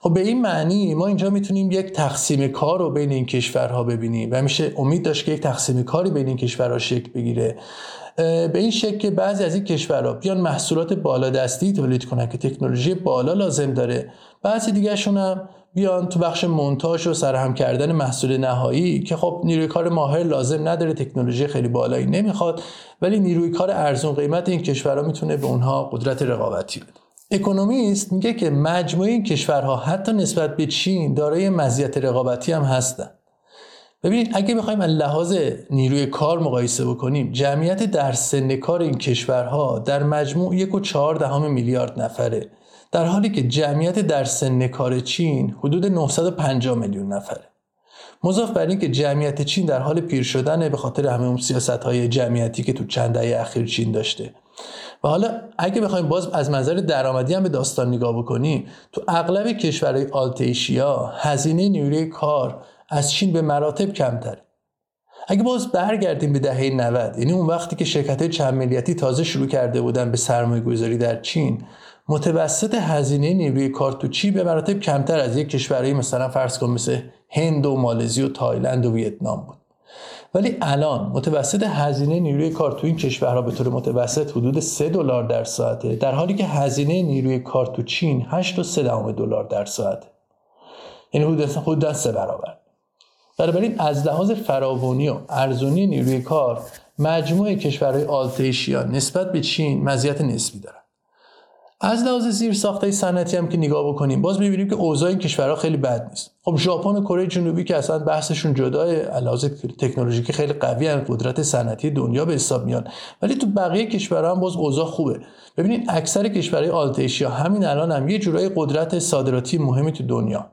خب به این معنی ما اینجا می‌تونیم یک تقسیم کار رو بین این کشورها ببینیم و میشه امید داشت که یک تقسیم کاری بین این کشورها شکل بگیره. به این شکل که بعضی از این کشورها بیان محصولات بالا دستی تولید کنن که تکنولوژی بالا لازم داره. بعضی دیگرشون هم بیان تو بخش مونتاژ و سرهم کردن محصول نهایی که خب نیروی کار ماهر لازم نداره تکنولوژی خیلی بالایی نمی‌خواد ولی نیروی کار ارزون قیمت این کشورها می‌تونه به اونها قدرت رقابتی بده. اکونومیست میگه که مجموعه این کشورها حتی نسبت به چین دارای مزیت رقابتی هم هستن. ببینید اگه بخوایم از لحاظ نیروی کار مقایسه بکنیم جمعیت در سن کار این کشورها در مجموع یک و چهار دهم میلیارد نفره. در حالی که جمعیت در سن کار چین حدود 950 میلیون نفره. مضاف بر این که جمعیت چین در حال پیر شدن به خاطر همه اون سیاست های جمعیتی که تو چند دهه اخیر چین داشته. و حالا اگه بخوایم باز از منظر درآمدی هم به داستان نگاه بکنیم تو اغلب کشورهای آلتیشیا هزینه نیروی کار از چین به مراتب کمتره. اگه باز برگردیم به دهه 90 یعنی اون وقتی که شرکت چند ملیتی تازه شروع کرده بودن به سرمایه گذاری در چین متوسط هزینه نیروی کارتوچی به مراتب کمتر از یک کشورهایی مثلا فرض کن مثل هند و مالزی و تایلند و ویتنام بود. ولی الان متوسط هزینه نیروی کار تو این کشورها به طور متوسط حدود 3 دلار در ساعته در حالی که هزینه نیروی کار تو چین 8 و 3 دلار در ساعته. یعنی حدود حدود سه برابر. بنابراین از لحاظ فراوانی و ارزونی نیروی کار مجموع کشورهای آلتیشیا نسبت به چین مزیت نسبی دارن. از لحاظ زیر ساخته صنعتی هم که نگاه بکنیم باز می‌بینیم که اوضاع این کشورها خیلی بد نیست. خب ژاپن و کره جنوبی که اصلا بحثشون جدای لحاظ تکنولوژیکی خیلی قوی هم قدرت صنعتی دنیا به حساب میان. ولی تو بقیه کشورها هم باز اوضاع خوبه. ببینید اکثر کشورهای آلتیشیا همین الان هم یه جورای قدرت صادراتی مهمی تو دنیا.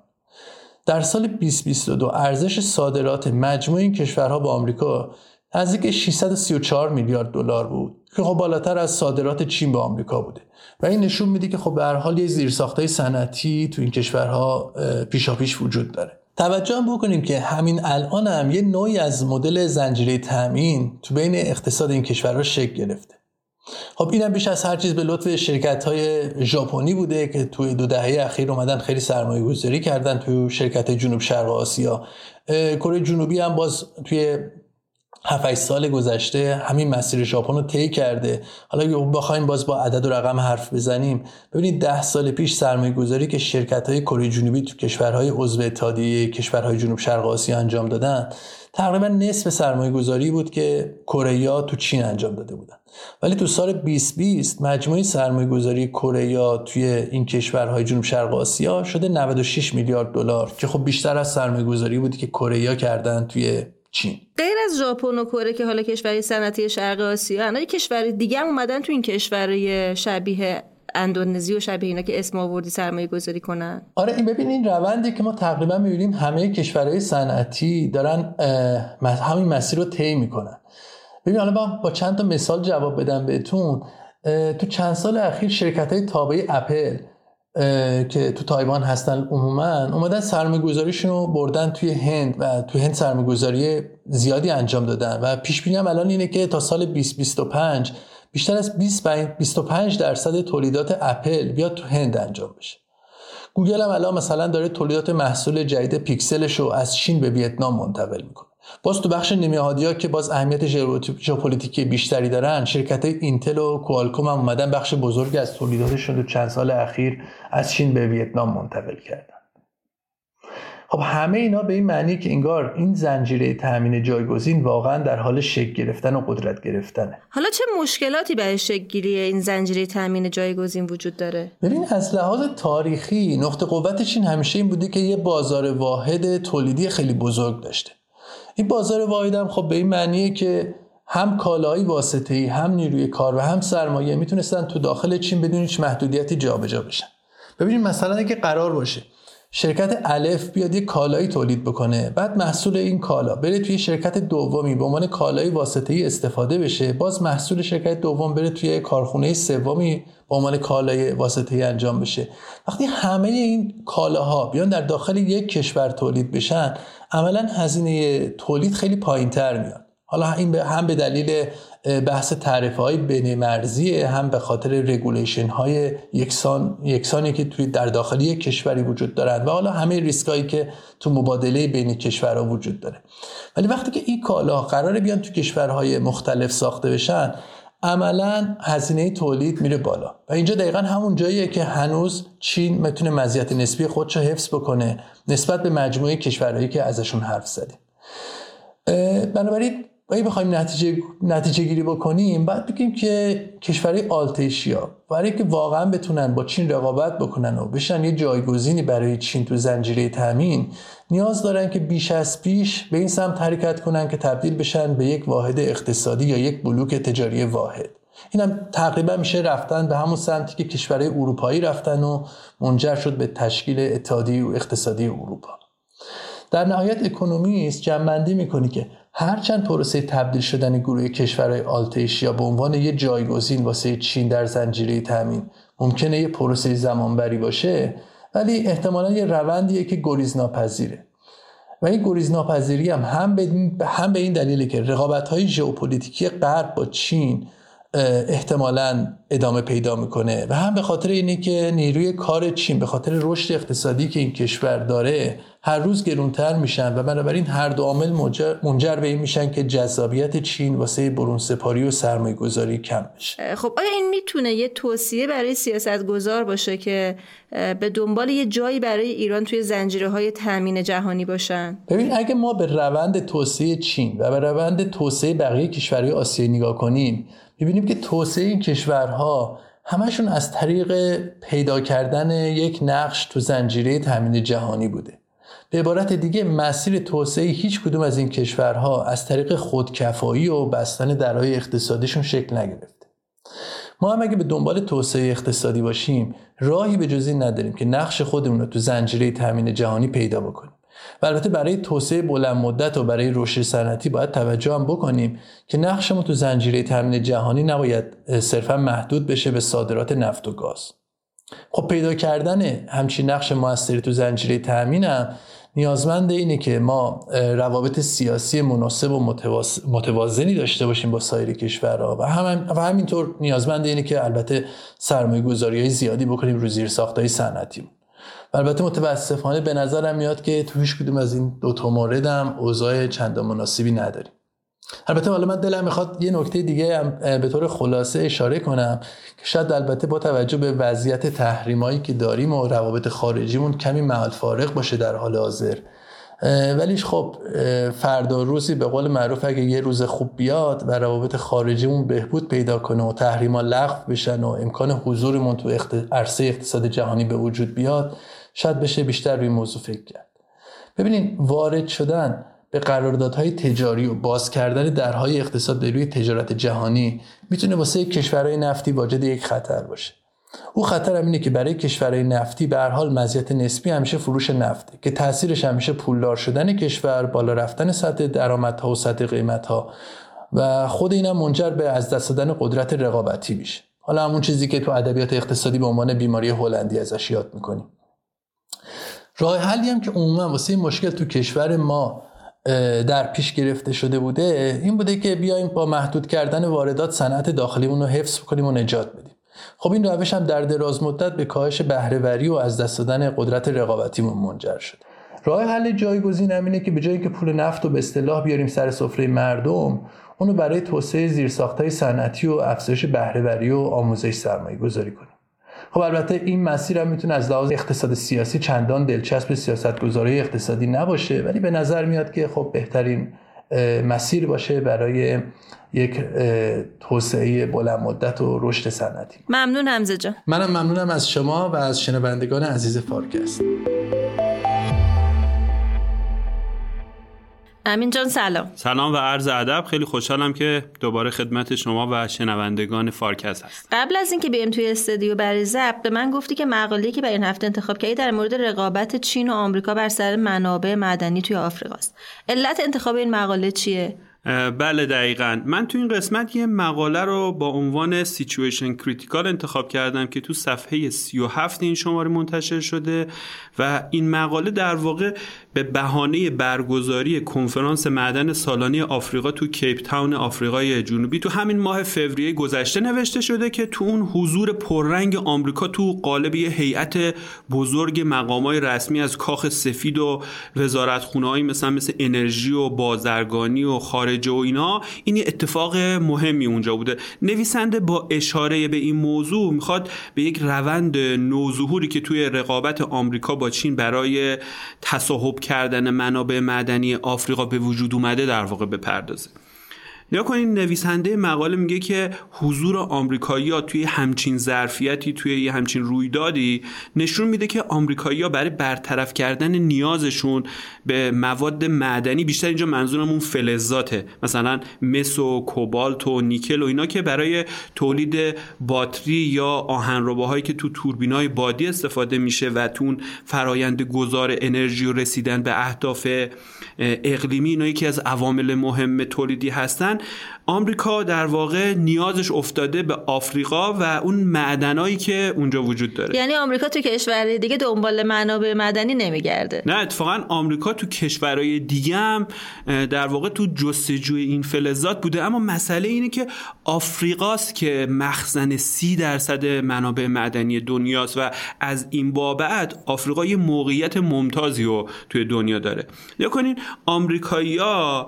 در سال 2022 ارزش صادرات مجموع این کشورها به آمریکا نزدیک 634 میلیارد دلار بود. که خب بالاتر از صادرات چین به آمریکا بوده. و این نشون میده که خب به هر حال یه زیرساختای صنعتی تو این کشورها پیشاپیش وجود داره. توجه هم بکنیم که همین الان هم یه نوعی از مدل زنجیره تامین تو بین اقتصاد این کشورها شکل گرفته. خب اینم بیش از هر چیز به لطف شرکت های ژاپنی بوده که توی دو دهه اخیر اومدن خیلی سرمایه گذاری کردن توی شرکت جنوب شرق آسیا. کره جنوبی هم باز توی 7 سال گذشته همین مسیر ژاپن رو طی کرده. حالا بخوایم باز با عدد و رقم حرف بزنیم ببینید ده سال پیش سرمایه گذاری که شرکت های کره جنوبی تو کشورهای عضو اتحادیه کشورهای جنوب شرق آسیا انجام دادن تقریبا نصف سرمایه گذاری بود که کره تو چین انجام داده بودن. ولی تو سال 2020 مجموعه سرمایه گذاری کره توی این کشورهای جنوب شرق آسیا شده 96 میلیارد دلار که خب بیشتر از سرمایه گذاری بودی که کره کردن توی چین. غیر از ژاپن و کره که حالا کشوری صنعتی شرق آسیا انا کشور دیگه هم اومدن تو این کشورهای شبیه اندونزی و شبیه اینا که اسم آوردی سرمایه گذاری کنن. آره این ببین این روندی که ما تقریبا می‌بینیم همه کشورهای صنعتی دارن همین مسیر رو طی می‌کنن. ببین حالا با, با چند تا مثال جواب بدم بهتون. تو چند سال اخیر شرکت های تابعی اپل که تو تایوان هستن عموما اومدن سرمایه گذاریشون رو بردن توی هند و توی هند سرمایه گذاری زیادی انجام دادن و پیش بینی هم الان اینه که تا سال 2025 بیشتر از 25 درصد تولیدات اپل بیاد تو هند انجام بشه. گوگل هم الان مثلا داره تولیدات محصول جدید پیکسلش رو از چین به ویتنام منتقل می‌کنه. باز تو بخش نیمه ها که باز اهمیت ژئوپلیتیکی بیشتری دارن شرکت اینتل و کوالکوم هم اومدن بخش بزرگی از تولیداتشون تو چند سال اخیر از چین به ویتنام منتقل کردن. خب همه اینا به این معنی که انگار این زنجیره تامین جایگزین واقعا در حال شکل گرفتن و قدرت گرفتنه. حالا چه مشکلاتی برای گیری این زنجیره تامین جایگزین وجود داره؟ ببین از لحاظ تاریخی نقطه قوتش این همیشه این بوده که یه بازار واحد تولیدی خیلی بزرگ داشته. این بازار واحد هم خب به این معنیه که هم کالایی واسطه ای هم نیروی کار و هم سرمایه می‌تونستن تو داخل چین بدون هیچ محدودیتی جابجا بشن. ببینید مثلا اگه قرار باشه شرکت الف بیاد یه کالایی تولید بکنه بعد محصول این کالا بره توی شرکت دومی به عنوان کالای واسطه‌ای استفاده بشه باز محصول شرکت دوم بره توی کارخونه سومی به عنوان کالای واسطه‌ای انجام بشه. وقتی همه این کالاها بیان در داخل یک کشور تولید بشن عملا هزینه تولید خیلی پایینتر میاد. حالا این هم به دلیل بحث تعرفه های بین مرزیه هم به خاطر regulation های یکسان یکسانی که توی در داخل یک کشوری وجود دارند و حالا همه ریسک هایی که تو مبادله بین کشورها وجود داره. ولی وقتی که این کالا قراره بیان تو کشورهای مختلف ساخته بشن عملا هزینه تولید میره بالا. و اینجا دقیقا همون جاییه که هنوز چین می‌تونه مزیت نسبی خودش حفظ بکنه نسبت به مجموعه کشورهایی که ازشون حرف زدیم. بنابراین اگه بخوایم نتیجه, نتیجه گیری بکنیم بعد بگیم که کشورهای آلتیشیا برای که واقعا بتونن با چین رقابت بکنن و بشن یه جایگزینی برای چین تو زنجیره تامین نیاز دارن که بیش از پیش به این سمت حرکت کنن که تبدیل بشن به یک واحد اقتصادی یا یک بلوک تجاری واحد. اینم تقریبا میشه رفتن به همون سمتی که کشورهای اروپایی رفتن و منجر شد به تشکیل اتحادیه اقتصادی اروپا. در نهایت اکونومیست جمع‌بندی می‌کنه که هرچند پروسه تبدیل شدن گروه کشورهای Altasia به عنوان یه جایگزین واسه چین در زنجیره تامین ممکنه یه پروسه زمانبری باشه ولی احتمالا یه روندیه که گریز ناپذیره و این گریز ناپذیری هم هم به, این دلیله که رقابت های ژئوپلیتیکی غرب با چین احتمالا ادامه پیدا می‌کنه. و هم به خاطر اینه که نیروی کار چین به خاطر رشد اقتصادی که این کشور داره هر روز گرونتر میشن و بنابراین هر دو عامل منجر به این میشن که جذابیت چین واسه برون سپاری و سرمایه گذاری کم بشه. خب آیا این می‌تونه یه توصیه برای سیاست گذار باشه که به دنبال یه جایی برای ایران توی زنجیره های تامین جهانی باشن؟ ببین اگه ما به روند توسعه چین و به روند توسعه بقیه کشورهای آسیایی نگاه کنیم می‌بینیم که توسعه این کشورها همشون از طریق پیدا کردن یک نقش تو زنجیره تامین جهانی بوده. به عبارت دیگه مسیر توسعه هیچ کدوم از این کشورها از طریق خودکفایی و بستن درهای اقتصادیشون شکل نگرفته. ما هم اگه به دنبال توسعه اقتصادی باشیم راهی به جزی نداریم که نقش خودمون رو تو زنجیره تامین جهانی پیدا بکنیم. و البته برای توسعه بلند مدت و برای رشد صنعتی باید توجه هم بکنیم که نقشمون تو زنجیره تامین جهانی نباید صرفا محدود بشه به صادرات نفت و گاز. خب پیدا کردن همچین نقش موثری تو زنجیره تامین هم نیازمند اینه که ما روابط سیاسی مناسب و متوازنی داشته باشیم با سایر کشورها و, هم و همینطور نیازمند اینه که البته سرمایه گذاری زیادی بکنیم رو زیر ساخت های صنعتی البته متاسفانه به نظرم میاد که تو هیچ کدوم از این دو تا مورد هم اوضاع چندان مناسبی نداریم. البته حالا من دلم می‌خواد یه نکته دیگه هم به طور خلاصه اشاره کنم که شاید البته با توجه به وضعیت تحریمایی که داریم و روابط خارجیمون کمی محل فارق باشه در حال حاضر. ولیش خب فردا روزی به قول معروف اگه یه روز خوب بیاد و روابط خارجیمون بهبود پیدا کنه و تحریما لغو بشن و امکان حضورمون تو عرصه اقتصاد جهانی به وجود بیاد شاید بشه بیشتر روی موضوع فکر کرد. ببینید وارد شدن به قراردادهای تجاری و باز کردن درهای اقتصاد به روی تجارت جهانی می‌تونه واسه کشورهای نفتی واجد یک خطر باشه. او خطر هم اینه که برای کشورهای نفتی به هر حال مزیت نسبی همیشه فروش نفته که تاثیرش همیشه پولدار شدن کشور بالا رفتن سطح درآمدها و سطح قیمتها و خود اینم منجر به از دست دادن قدرت رقابتی میشه. حالا همون چیزی که تو ادبیات اقتصادی به عنوان بیماری هلندی ازش یاد می‌کنیم. راه حلی هم که عموما واسه این مشکل تو کشور ما در پیش گرفته شده بوده این بوده که بیایم با محدود کردن واردات صنعت داخلیمون رو حفظ کنیم و نجات بدیم. خب این روش هم در دراز مدت به کاهش بهرهوری و از دست دادن قدرت رقابتیمون منجر شد راه حل جایگزین همینه که به جایی که پول نفت رو به اصطلاح بیاریم سر سفره مردم اونو برای توسعه زیرساختهای صنعتی و افزایش بهرهوری و آموزش سرمایه گذاری کنیم. خب البته این مسیر هم می‌تونه از لحاظ اقتصاد سیاسی چندان دلچسب سیاست گذاری اقتصادی نباشه. ولی به نظر میاد که خب بهترین مسیر باشه برای یک توسعه بلند مدت و رشد صنعتی. ممنون حمزه جان. منم ممنونم از شما و از شنوندگان عزیز فارکست. امین جان سلام. سلام و عرض ادب. خیلی خوشحالم که دوباره خدمت شما و شنوندگان فارکست هستم قبل از اینکه بیایم توی استودیو برای ضبط به من گفتی که مقاله‌ای که برای این هفته انتخاب کردی در مورد رقابت چین و آمریکا بر سر منابع معدنی توی آفریقا است علت انتخاب این مقاله چیه؟ بله دقیقا. من تو این قسمت یه مقاله رو با عنوان situation critical انتخاب کردم که تو صفحه 37 این شماره منتشر شده و این مقاله در واقع به بهانه برگزاری کنفرانس معدن سالانه آفریقا تو کیپ تاون آفریقای جنوبی تو همین ماه فوریه گذشته نوشته شده که تو اون حضور پررنگ آمریکا تو قالب یه هیئت بزرگ مقامای رسمی از کاخ سفید و وزارت مثلا مثل انرژی و بازرگانی و خارجه و اینا این یه اتفاق مهمی اونجا بوده. نویسنده با اشاره به این موضوع می‌خواد به یک روند نوظهوری که توی رقابت آمریکا با چین برای تصاحب کردن منابع معدنی آفریقا به وجود اومده در واقع بپردازه. نیا کنین نویسنده مقاله میگه که حضور آمریکایی‌ها توی همچین ظرفیتی توی یه همچین رویدادی نشون میده که آمریکایی‌ها برای برطرف کردن نیازشون به مواد معدنی بیشتر اینجا منظورمون فلزاته. مثلا مس و کوبالت و نیکل و اینا که برای تولید باتری یا آهنرباهایی که تو توربینای بادی استفاده میشه و تو فرایند گذار انرژی و رسیدن به اهداف اقلیمی اینا یکی از عوامل مهم تولیدی هستن. آمریکا در واقع نیازش افتاده به آفریقا و اون معدنایی که اونجا وجود داره. یعنی آمریکا تو کشورهای دیگه دنبال منابع معدنی نمیگرده. نه اتفاقا آمریکا تو کشورهای دیگه هم در واقع تو جستجوی این فلزات بوده. اما مسئله اینه که آفریقاست که مخزن سی درصد منابع معدنی دنیاست و از این بابت آفریقا یه موقعیت ممتازی رو توی دنیا داره. یا کنین آمریکایی‌ها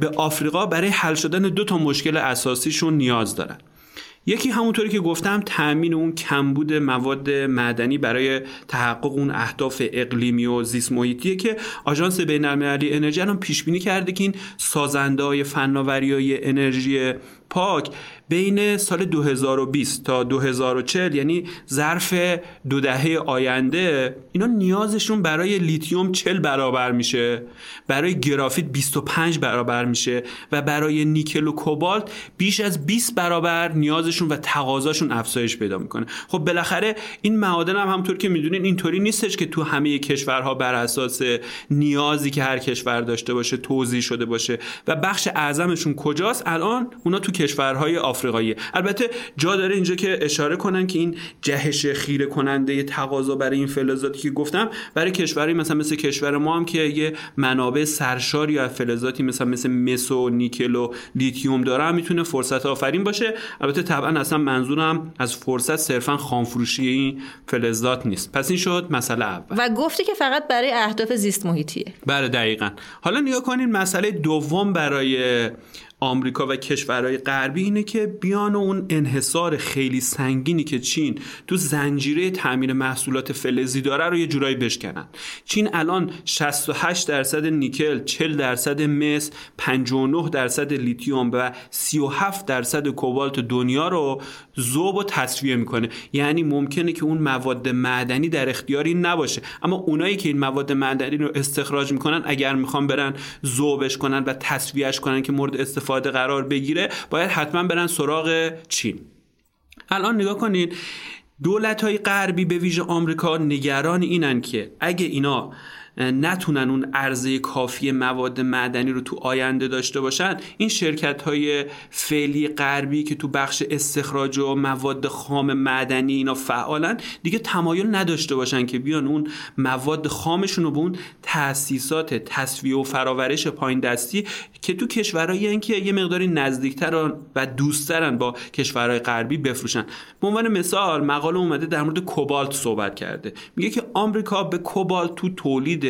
به آفریقا برای حل شدن دو تا مشکل اساسیشون نیاز دارن. یکی همونطوری که گفتم تأمین اون کمبود مواد معدنی برای تحقق اون اهداف اقلیمی و زیست محیطیه که آژانس بین‌المللی انرژی الان پیش بینی کرده که این سازنده های فناوری های انرژی پاک بین سال 2020 تا 2040 یعنی ظرف دو دهه آینده اینا نیازشون برای لیتیوم 40 برابر میشه. برای گرافیت 25 برابر میشه و برای نیکل و کوبالت بیش از 20 برابر نیازشون و تقاضاشون افزایش پیدا می‌کنه. خب بالاخره این معادن هم همونطور که می‌دونین اینطوری نیستش که تو همه کشورها بر اساس نیازی که هر کشور داشته باشه توضیح شده باشه. و بخش اعظمشون کجاست؟ الان اونا تو کشورهای آفریقایی. البته جا داره اینجا که اشاره کنن که این جهش خیره کننده تقاضا برای این فلزاتی که گفتم برای کشورهای مثلا مثل کشور ما هم که یه منابع سرشاری از فلزاتی مثلا مثل مس و نیکل و لیتیوم داره هم می‌تونه فرصت آفرین باشه. البته طبعا اصلا منظورم از فرصت صرفا خامفروشی این فلزات نیست. پس این شد مسئله اول. و گفتی که فقط برای اهداف زیست محیطیه. بله دقیقا. حالا نگاه کنین مسئله دوم برای آمریکا و کشورهای غربی اینه که بیان اون انحصار خیلی سنگینی که چین تو زنجیره تامین محصولات فلزی داره رو یه جورایی بشکنن. چین الان 68 درصد نیکل 40 درصد مس 59 درصد لیتیوم و 37 درصد کوبالت دنیا رو ذوب و تصفیه می‌کنه. یعنی ممکنه که اون مواد معدنی در اختیاری نباشه. اما اونایی که این مواد معدنی رو استخراج می‌کنن اگر می‌خوان برن ذوبش کنن و تصفیهش کنن که مورد استفاده قرار بگیره باید حتما برن سراغ چین. الان نگاه کنید دولت های غربی به ویژه آمریکا نگران اینن که اگه اینا نتونن اون عرضه کافی مواد معدنی رو تو آینده داشته باشن این شرکت های فعلی غربی که تو بخش استخراج و مواد خام معدنی اینا فعالن دیگه تمایل نداشته باشن که بیان اون مواد خامشون رو به اون تاسیسات تصفیه و فراورش پایین دستی که تو کشورهایی که یه مقداری نزدیکتر و دوستترن با کشورهای غربی بفروشن. به عنوان مثال مقاله اومده در مورد کوبالت صحبت کرده. میگه که آمریکا به کوبالت تو تولید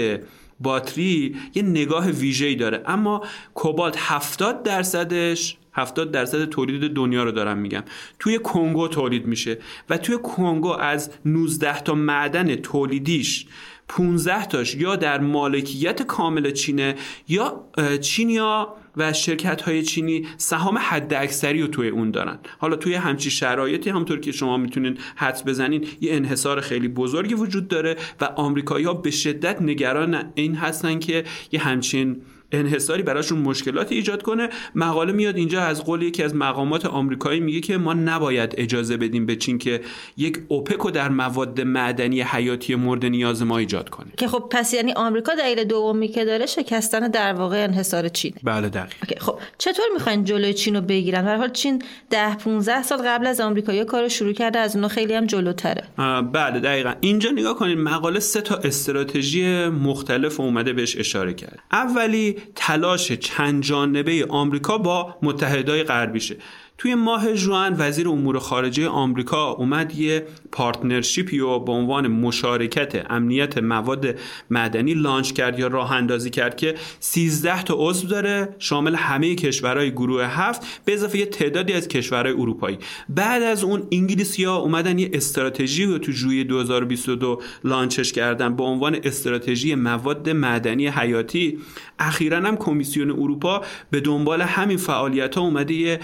باتری یه نگاه ویژه‌ای داره. اما کوبالت 70 درصدش 70 درصد تولید دنیا رو دارم میگم توی کنگو تولید میشه و توی کنگو از 19 تا معدن تولیدیش 15 تاش یا در مالکیت کامل چینه یا چینیا و شرکت های چینی سهام حد اکثری رو توی اون دارن. حالا توی همچی شرایطی همطور که شما می‌تونین حدس بزنین یه انحصار خیلی بزرگی وجود داره و آمریکایی ها به شدت نگران این هستن که یه همچین انحصاری براشون مشکلات ایجاد کنه. مقاله میاد اینجا از قول یکی از مقامات آمریکایی میگه که ما نباید اجازه بدیم به چین که یک اوپک در مواد معدنی حیاتی مورد نیاز ما ایجاد کنه. که خب پس یعنی آمریکا دلیل دومی که داره شکستن در واقع انحصار چینه بله دقیق. خب چطور می‌خواین جلوی چین رو بگیرن؟ در حال چین 10 15 سال قبل از آمریکا کار شروع کرده از اونها خیلی هم جلوتره. بله دقیقا. اینجا نگاه کنید مقاله سه تا استراتژی مختلف اومده بهش اشاره کرد. اولی تلاش چند جانبه آمریکا با متحدای غربیشه. توی ماه ژوئن وزیر امور خارجه آمریکا اومد یه partnership ی رو به عنوان مشارکت امنیت مواد معدنی launch کرد یا راه اندازی کرد که 13 تا عضو داره شامل همه کشورهای گروه هفت به اضافه یه تعدادی از کشورهای اروپایی. بعد از اون انگلیسی ها اومدن یه استراتژی رو تو ژوئیه 2022 launch ش کردن به عنوان استراتژی مواد معدنی حیاتی. اخیرا هم کمیسیون اروپا به دنبال همین فعالیت ها اومده یه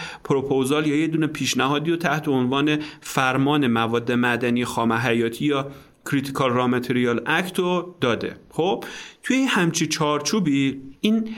پروپوزال یا یه دونه پیشنهادی رو تحت عنوان فرمان مواد معدنی خام حیاتی یا Critical Raw Material Act رو داده. خب توی همچی چارچوبی این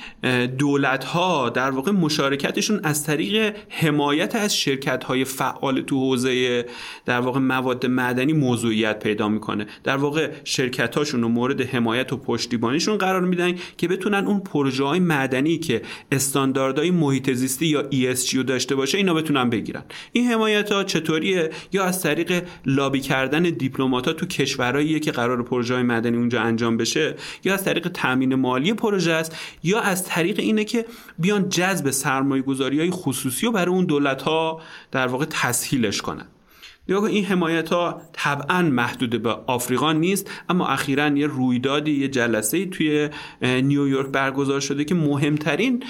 دولت ها در واقع مشارکتشون از طریق حمایت از شرکت های فعال تو حوزه در واقع مواد معدنی موضوعیت پیدا می‌کنه. در واقع شرکت هاشون رو مورد حمایت و پشتیبانیشون قرار میدن که بتونن اون پروژه های معدنی که استانداردهای محیط زیستی یا ESG رو داشته باشه اینا بتونن بگیرن. این حمایت ها چطوریه؟ یا از طریق لابی کردن دیپلمات ها تو کشورهایی که قرار پروژه های معدنی اونجا انجام بشه یا از طریق تامین مالی پروژه است یا از طریق اینه که بیان جذب سرمایه گذاری خصوصی رو برای اون دولت ها در واقع تسهیلش کنن. نگاه این حمایت ها طبعا محدود به آفریقا نیست اما اخیرا یه رویدادی یه جلسه توی نیویورک برگزار شده که مهمترین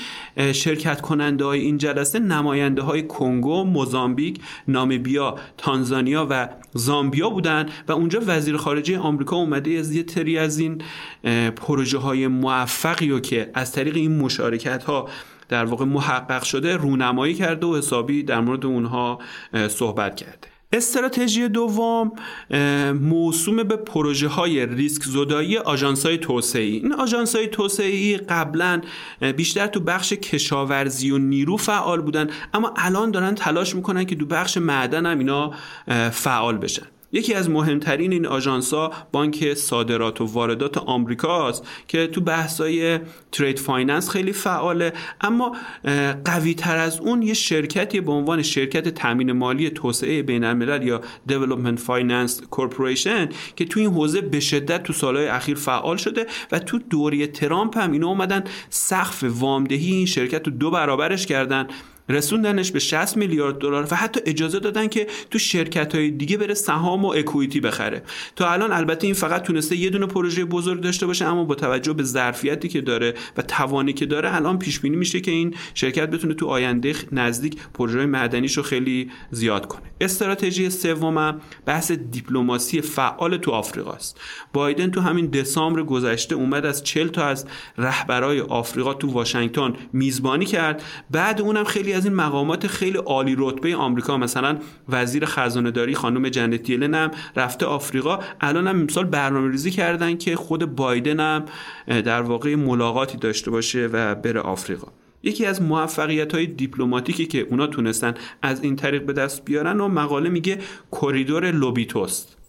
شرکت کننده های این جلسه نماینده های کنگو، موزامبیک، نامیبیا، تانزانیا و زامبیا بودن و اونجا وزیر خارجه آمریکا اومده از یه تری از این پروژه های موفقی و که از طریق این مشارکت ها در واقع محقق شده رونمایی کرده و حسابی در مورد اونها صحبت کرده. استراتژی دوم موسوم به پروژه های ریسک زدایی آژانس های توسعه این آژانس های توسعه قبلا بیشتر تو بخش کشاورزی و نیرو فعال بودن اما الان دارن تلاش می‌کنن که تو بخش معدن هم اینا فعال بشن. یکی از مهمترین این ها بانک صادرات و واردات آمریکاست که تو بحثای trade finance خیلی فعاله. اما قوی تر از اون یه شرکتی به عنوان شرکت تامین مالی توسعه بین الملل یا Development Finance Corporation که تو این حوزه به شدت تو سالهای اخیر فعال شده و تو دوره ترامپ هم اینا اومدن سقف وامدهی این شرکت رو دو برابرش کردن. رسوندنش به 60 میلیارد دلار و حتی اجازه دادن که تو شرکت های دیگه بره سهام و اکویتی بخره. تا الان البته این فقط تونسته یه دونه پروژه بزرگ داشته باشه اما با توجه به ظرفیتی که داره و توانی که داره الان پیش بینی میشه که این شرکت بتونه تو آینده نزدیک پروژه معدنیشو خیلی زیاد کنه. استراتژی سوم بحث دیپلماسی فعال تو آفریقاست. بایدن تو همین دسامبر گذشته اومد از 40 تا از رهبرای آفریقا تو واشنگتن میزبانی کرد. بعد اونم خیلی از این مقامات خیلی عالی رتبه آمریکا مثلا وزیر خزانه داری خانم جنت یلن هم رفته آفریقا. الان هم امسال برنامه ریزی کردن که خود بایدن هم در واقع ملاقاتی داشته باشه و بره آفریقا. یکی از موفقیت های دیپلماتیکی که اونا تونستن از این طریق به دست بیارن و مقاله میگه کریدور لوبیتوست.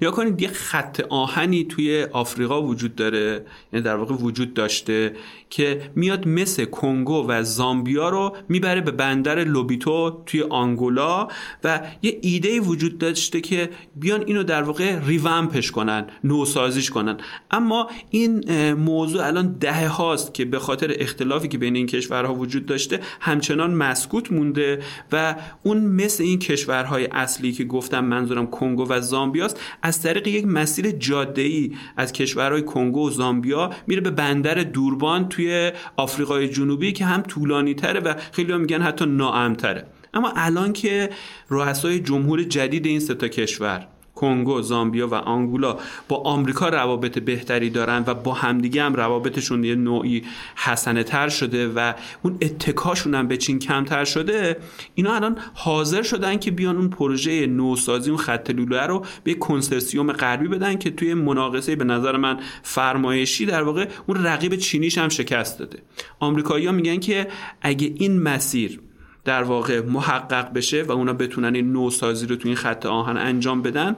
نگاه کنید یه خط آهنی توی آفریقا وجود داره یعنی در واقع وجود داشته که میاد مثل کنگو و زامبیا رو می‌بره به بندر لوبیتو توی آنگولا و یه ایده وجود داشته که بیان اینو در واقع revamp ش کنن نوسازیش کنن. اما این موضوع الان دهه هاست که به خاطر اختلافی که بین این کشورها وجود داشته همچنان مسکوت مونده و اون مثل این کشورهای اصلی که گفتم منظورم کنگو و زامبیاست از طریق یک مسیر جاده ای از کشورهای کنگو و زامبیا میره به بندر دوربان توی آفریقای جنوبی که هم طولانی تره و خیلی هم میگن حتی ناامتره اما الان که رؤسای جمهور جدید این سه تا کشور کنگو، زامبیا و آنگولا با آمریکا روابط بهتری دارن و با همدیگه هم روابطشون یه نوعی حسنه تر شده و اون اتکاشون هم به چین کمتر شده. اینا الان حاضر شدن که بیان اون پروژه نوسازی اون خط لوله رو به کنسرسیوم غربی بدن که توی مناقصه به نظر من فرمایشی در واقع اون رقیب چینیش هم شکست داده. آمریکایی‌ها میگن که اگه این مسیر در واقع محقق بشه و اونا بتونن این نوسازی رو تو این خط آهن انجام بدن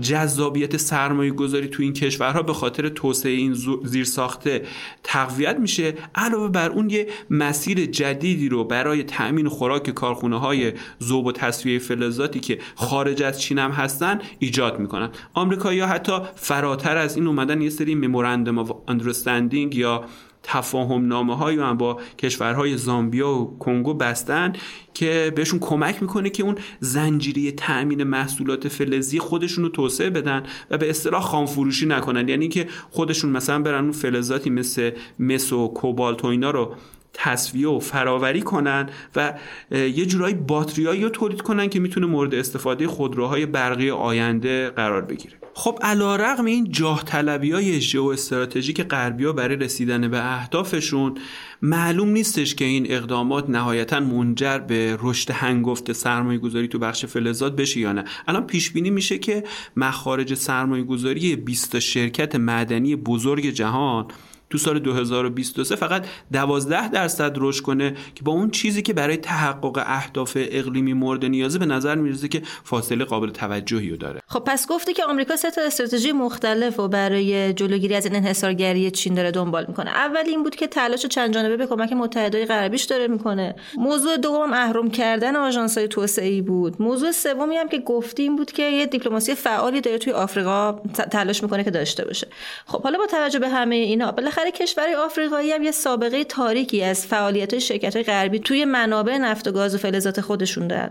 جذابیت سرمایه گذاری تو این کشورها به خاطر توسعه این زیر ساخته تقویت میشه. علاوه بر اون یه مسیر جدیدی رو برای تأمین خوراک کارخونه های زوب و تصفیه فلزاتی که خارج از چین هم هستن ایجاد می‌کنن. آمریکایی‌ها حتی فراتر از این اومدن یه سری ممورندوم اف اندرستندینگ یا تفاهم نامه هایی هم با کشورهای زامبیا و کنگو بستن که بهشون کمک می‌کنه که اون زنجیره تأمین محصولات فلزی خودشون رو توسعه بدن و به اصطلاح خام فروشی نکنن. یعنی که خودشون مثلا برن اون فلزاتی مثل مس و کوبالت و اینا رو تصویه و فراوری کنن و یه جورایی باتریایی رو تولید کنن که می‌تونه مورد استفاده خودروهای برقی آینده قرار بگیره. خب علا رقم این جاه طلبی های ژئو استراتژیک غربی برای رسیدن به اهدافشون معلوم نیستش که این اقدامات نهایتا منجر به رشد هنگفت سرمایه گذاری تو بخش فلزات بشه یا نه. الان پیش بینی میشه که مخارج سرمایه گذاری 20 شرکت معدنی بزرگ جهان تو سال 2023 فقط 12 درصد رشد کنه که با اون چیزی که برای تحقق اهداف اقلیمی مورد نیازه به نظر می‌رسه که فاصله قابل توجهی رو داره. خب پس گفتی که آمریکا سه تا استراتژی مختلف و برای جلوگیری از این انحصارگری چین داره دنبال می‌کنه. اول این بود که تلاش چند جانبه به کمک متحدای غربیش داره می‌کنه. موضوع دوم اهرم کردن آژانس‌های توسعه‌ای بود. موضوع سومی هم که گفتیم بود که یه دیپلماسی فعالی داره توی آفریقا تلاش می‌کنه که داشته باشه. خب حالا با توجه به همه اینا کشورهای آفریقایی هم یه سابقه تاریکی از فعالیت شرکت غربی توی منابع نفت و گاز و فلزات خودشون دارن.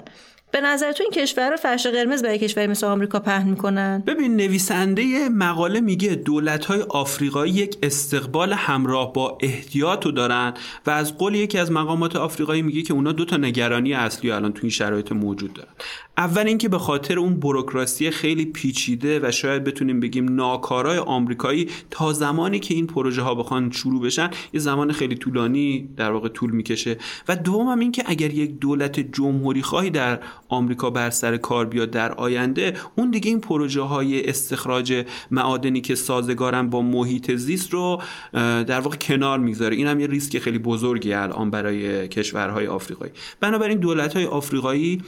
به نظر تو این کشور رو فرش قرمز برای کشوری مثل آمریکا پهن می‌کنن؟ ببین نویسنده مقاله میگه دولت های آفریقایی یک استقبال همراه با احتیاط رو دارن و از قول یکی از مقامات آفریقایی میگه که اونا دو تا نگرانی اصلی الان تو این شرایط موجود دارن. اول اینکه به خاطر اون بروکراسی خیلی پیچیده و شاید بتونیم بگیم ناکارای آمریکایی تا زمانی که این پروژه ها بخوان شروع بشن یه زمان خیلی طولانی در واقع طول می‌کشه. و دوم هم اینکه اگر یک دولت جمهوری خواهی در آمریکا بر سر کار بیاد در آینده اون دیگه این پروژه های استخراج معادنی که سازگارن با محیط زیست رو در واقع کنار می‌گذاره این هم یه ریسک خیلی بزرگی الان برای کشورهای آفریقایی. بنابراین دولت های آفریقایی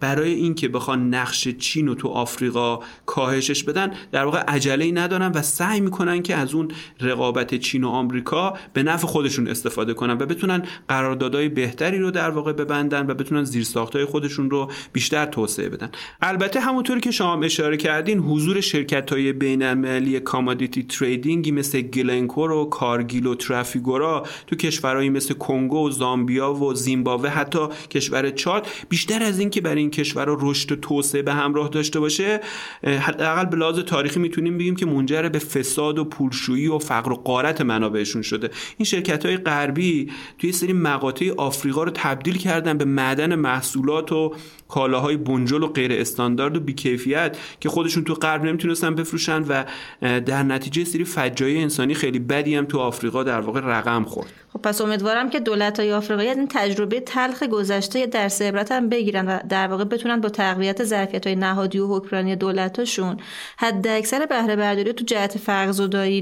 برای اینکه بخوان نقش چین رو تو آفریقا کاهشش بدن در واقع عجله ندارن و سعی می‌کنن که از اون رقابت چین و آمریکا به نفع خودشون استفاده کنن و بتونن قراردادهای بهتری رو در واقع ببندن و بتونن زیرساختهای خودشون رو بیشتر توسعه بدن. البته همونطوری که شما اشاره کردین حضور شرکت های بین المللی commodity trading ی مثل گلنکور و کارگیل و ترافیگورا تو کشورهایی مثل کنگو و زامبیا و زیمبابوه حتی کشور چاد بیشتر از اینکه برای این کشورها رشد و توسعه به همراه داشته باشه حداقل به لحاظ تاریخی می‌تونیم بگیم که منجر به فساد و پولشویی و فقر و قارت منابعشون شده. این شرکت های غربی توی سری مقاطع آفریقا رو تبدیل کردن به معدن محصولات و کالاهای بنجل و غیر استاندارد و بیکیفیت که خودشون تو غرب نمی‌تونستن بفروشن و در نتیجه سری فجایع انسانی خیلی بدی هم تو آفریقا در واقع رقم خورد. خب پس امیدوارم که دولت های آفریقایی این تجربه تلخ گذشته درس عبرت هم بگیرن و در واقع بتونن با تقویت ظرفیت های نهادی و حکمرانی دولتاشون حد اکثر بهره برداری تو جهت فرق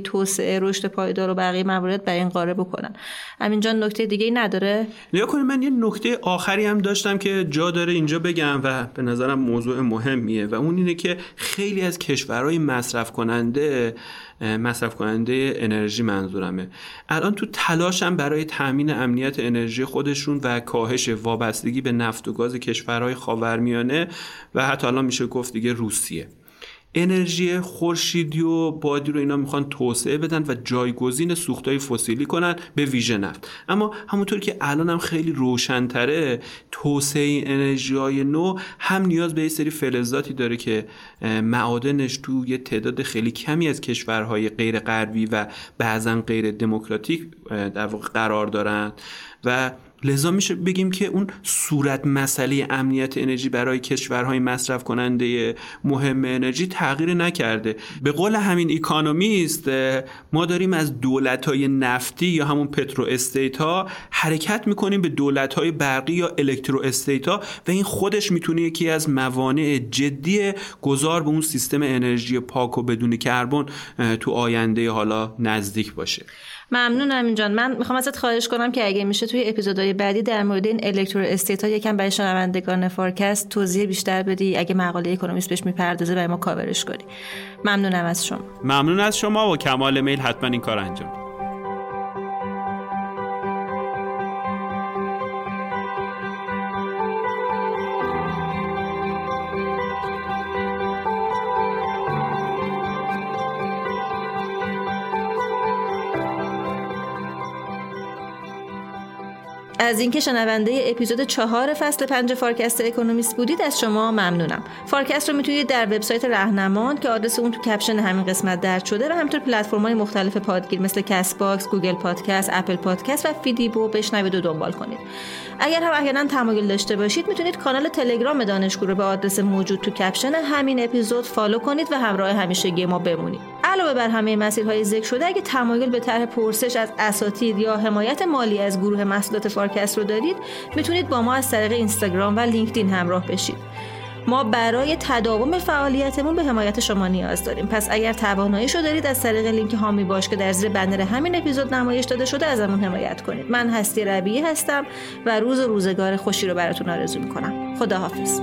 توسعه رشد پایدار و بقیه موارد بر این قاره بکنن. همینجا نکته دیگه ای نداره؟ نیا کنید من یه نکته آخری هم داشتم که جا داره اینجا بگم و به نظرم موضوع مهمیه و اون اینه که خیلی از کشورهای مصرف کننده مصرف کننده انرژی منظورمه. الان تو تلاشم برای تامین امنیت انرژی خودشون و کاهش وابستگی به نفت و گاز کشورهای خاورمیانه و حتی الان میشه گفت دیگه روسیه. انرژی خورشیدی و بادی رو اینا می‌خوان توسعه بدن و جایگزین سوختهای فسیلی کنن به ویژه نفت. اما همونطور که الان هم خیلی روشنتره توسعه انرژی های نو هم نیاز به یه سری فلزاتی داره که معادنش تو یه تعداد خیلی کمی از کشورهای غیر غربی و بعضا غیر دموکراتیک در واقع قرار دارن. و لذا میشه بگیم که اون صورت مسئله امنیت انرژی برای کشورهای مصرف کننده مهم انرژی تغییر نکرده. به قول همین اکونومیست ما داریم از دولت های نفتی یا همون petrostate ها حرکت می‌کنیم به دولت های برقی یا electrostate ها و این خودش می‌تونه یکی از موانع جدی گذار به اون سیستم انرژی پاک و بدون کربن تو آینده حالا نزدیک باشه. ممنونم اینجان من می‌خوام ازت خواهش کنم که اگه میشه توی اپیزودهای بعدی در مورد این electrostate ها یکم برای شنوندگان فارکست توضیح بیشتر بدی اگه مقاله اکونومیست بهش می‌پردازه برای ما کاورش کنی. ممنونم از شما. ممنون از شما با کمال میل. حتما این کار انجام. از اینکه شنونده اپیزود چهار فصل پنج فارکست اکونومیست بودید از شما ممنونم. فارکست رو می‌تونید در وبسایت رهنمان که آدرس اون تو caption همین قسمت درج شده و همینطور پلتفرم‌های مختلف پادگیر مثل کست باکس، گوگل پادکست، اپل پادکست و فیدیبو بشنوید و دنبال کنید. اگر هم احیانا تمایل داشته باشید می‌تونید کانال تلگرام دانشگو رو به آدرس موجود تو caption همین اپیزود follow کنید و همراه همیشگی ما بمونید. علاوه بر همه مسیرهای ذکر شده اگه تمایل به طرح پرسش از اساتید یا حمایت مالی از گروه محصولات فارکست رو دارید می‌تونید با ما از طریق اینستاگرام و لینکدین همراه بشید. ما برای تداوم فعالیتمون به حمایت شما نیاز داریم. پس اگر تواناییشو دارید از طریق لینک هامی باش که در زیر بنر همین اپیزود نمایش داده شده ازمون حمایت کنید. من هستی ربیعی هستم و روز و روزگار خوشی رو براتون آرزو می‌کنم. خداحافظ.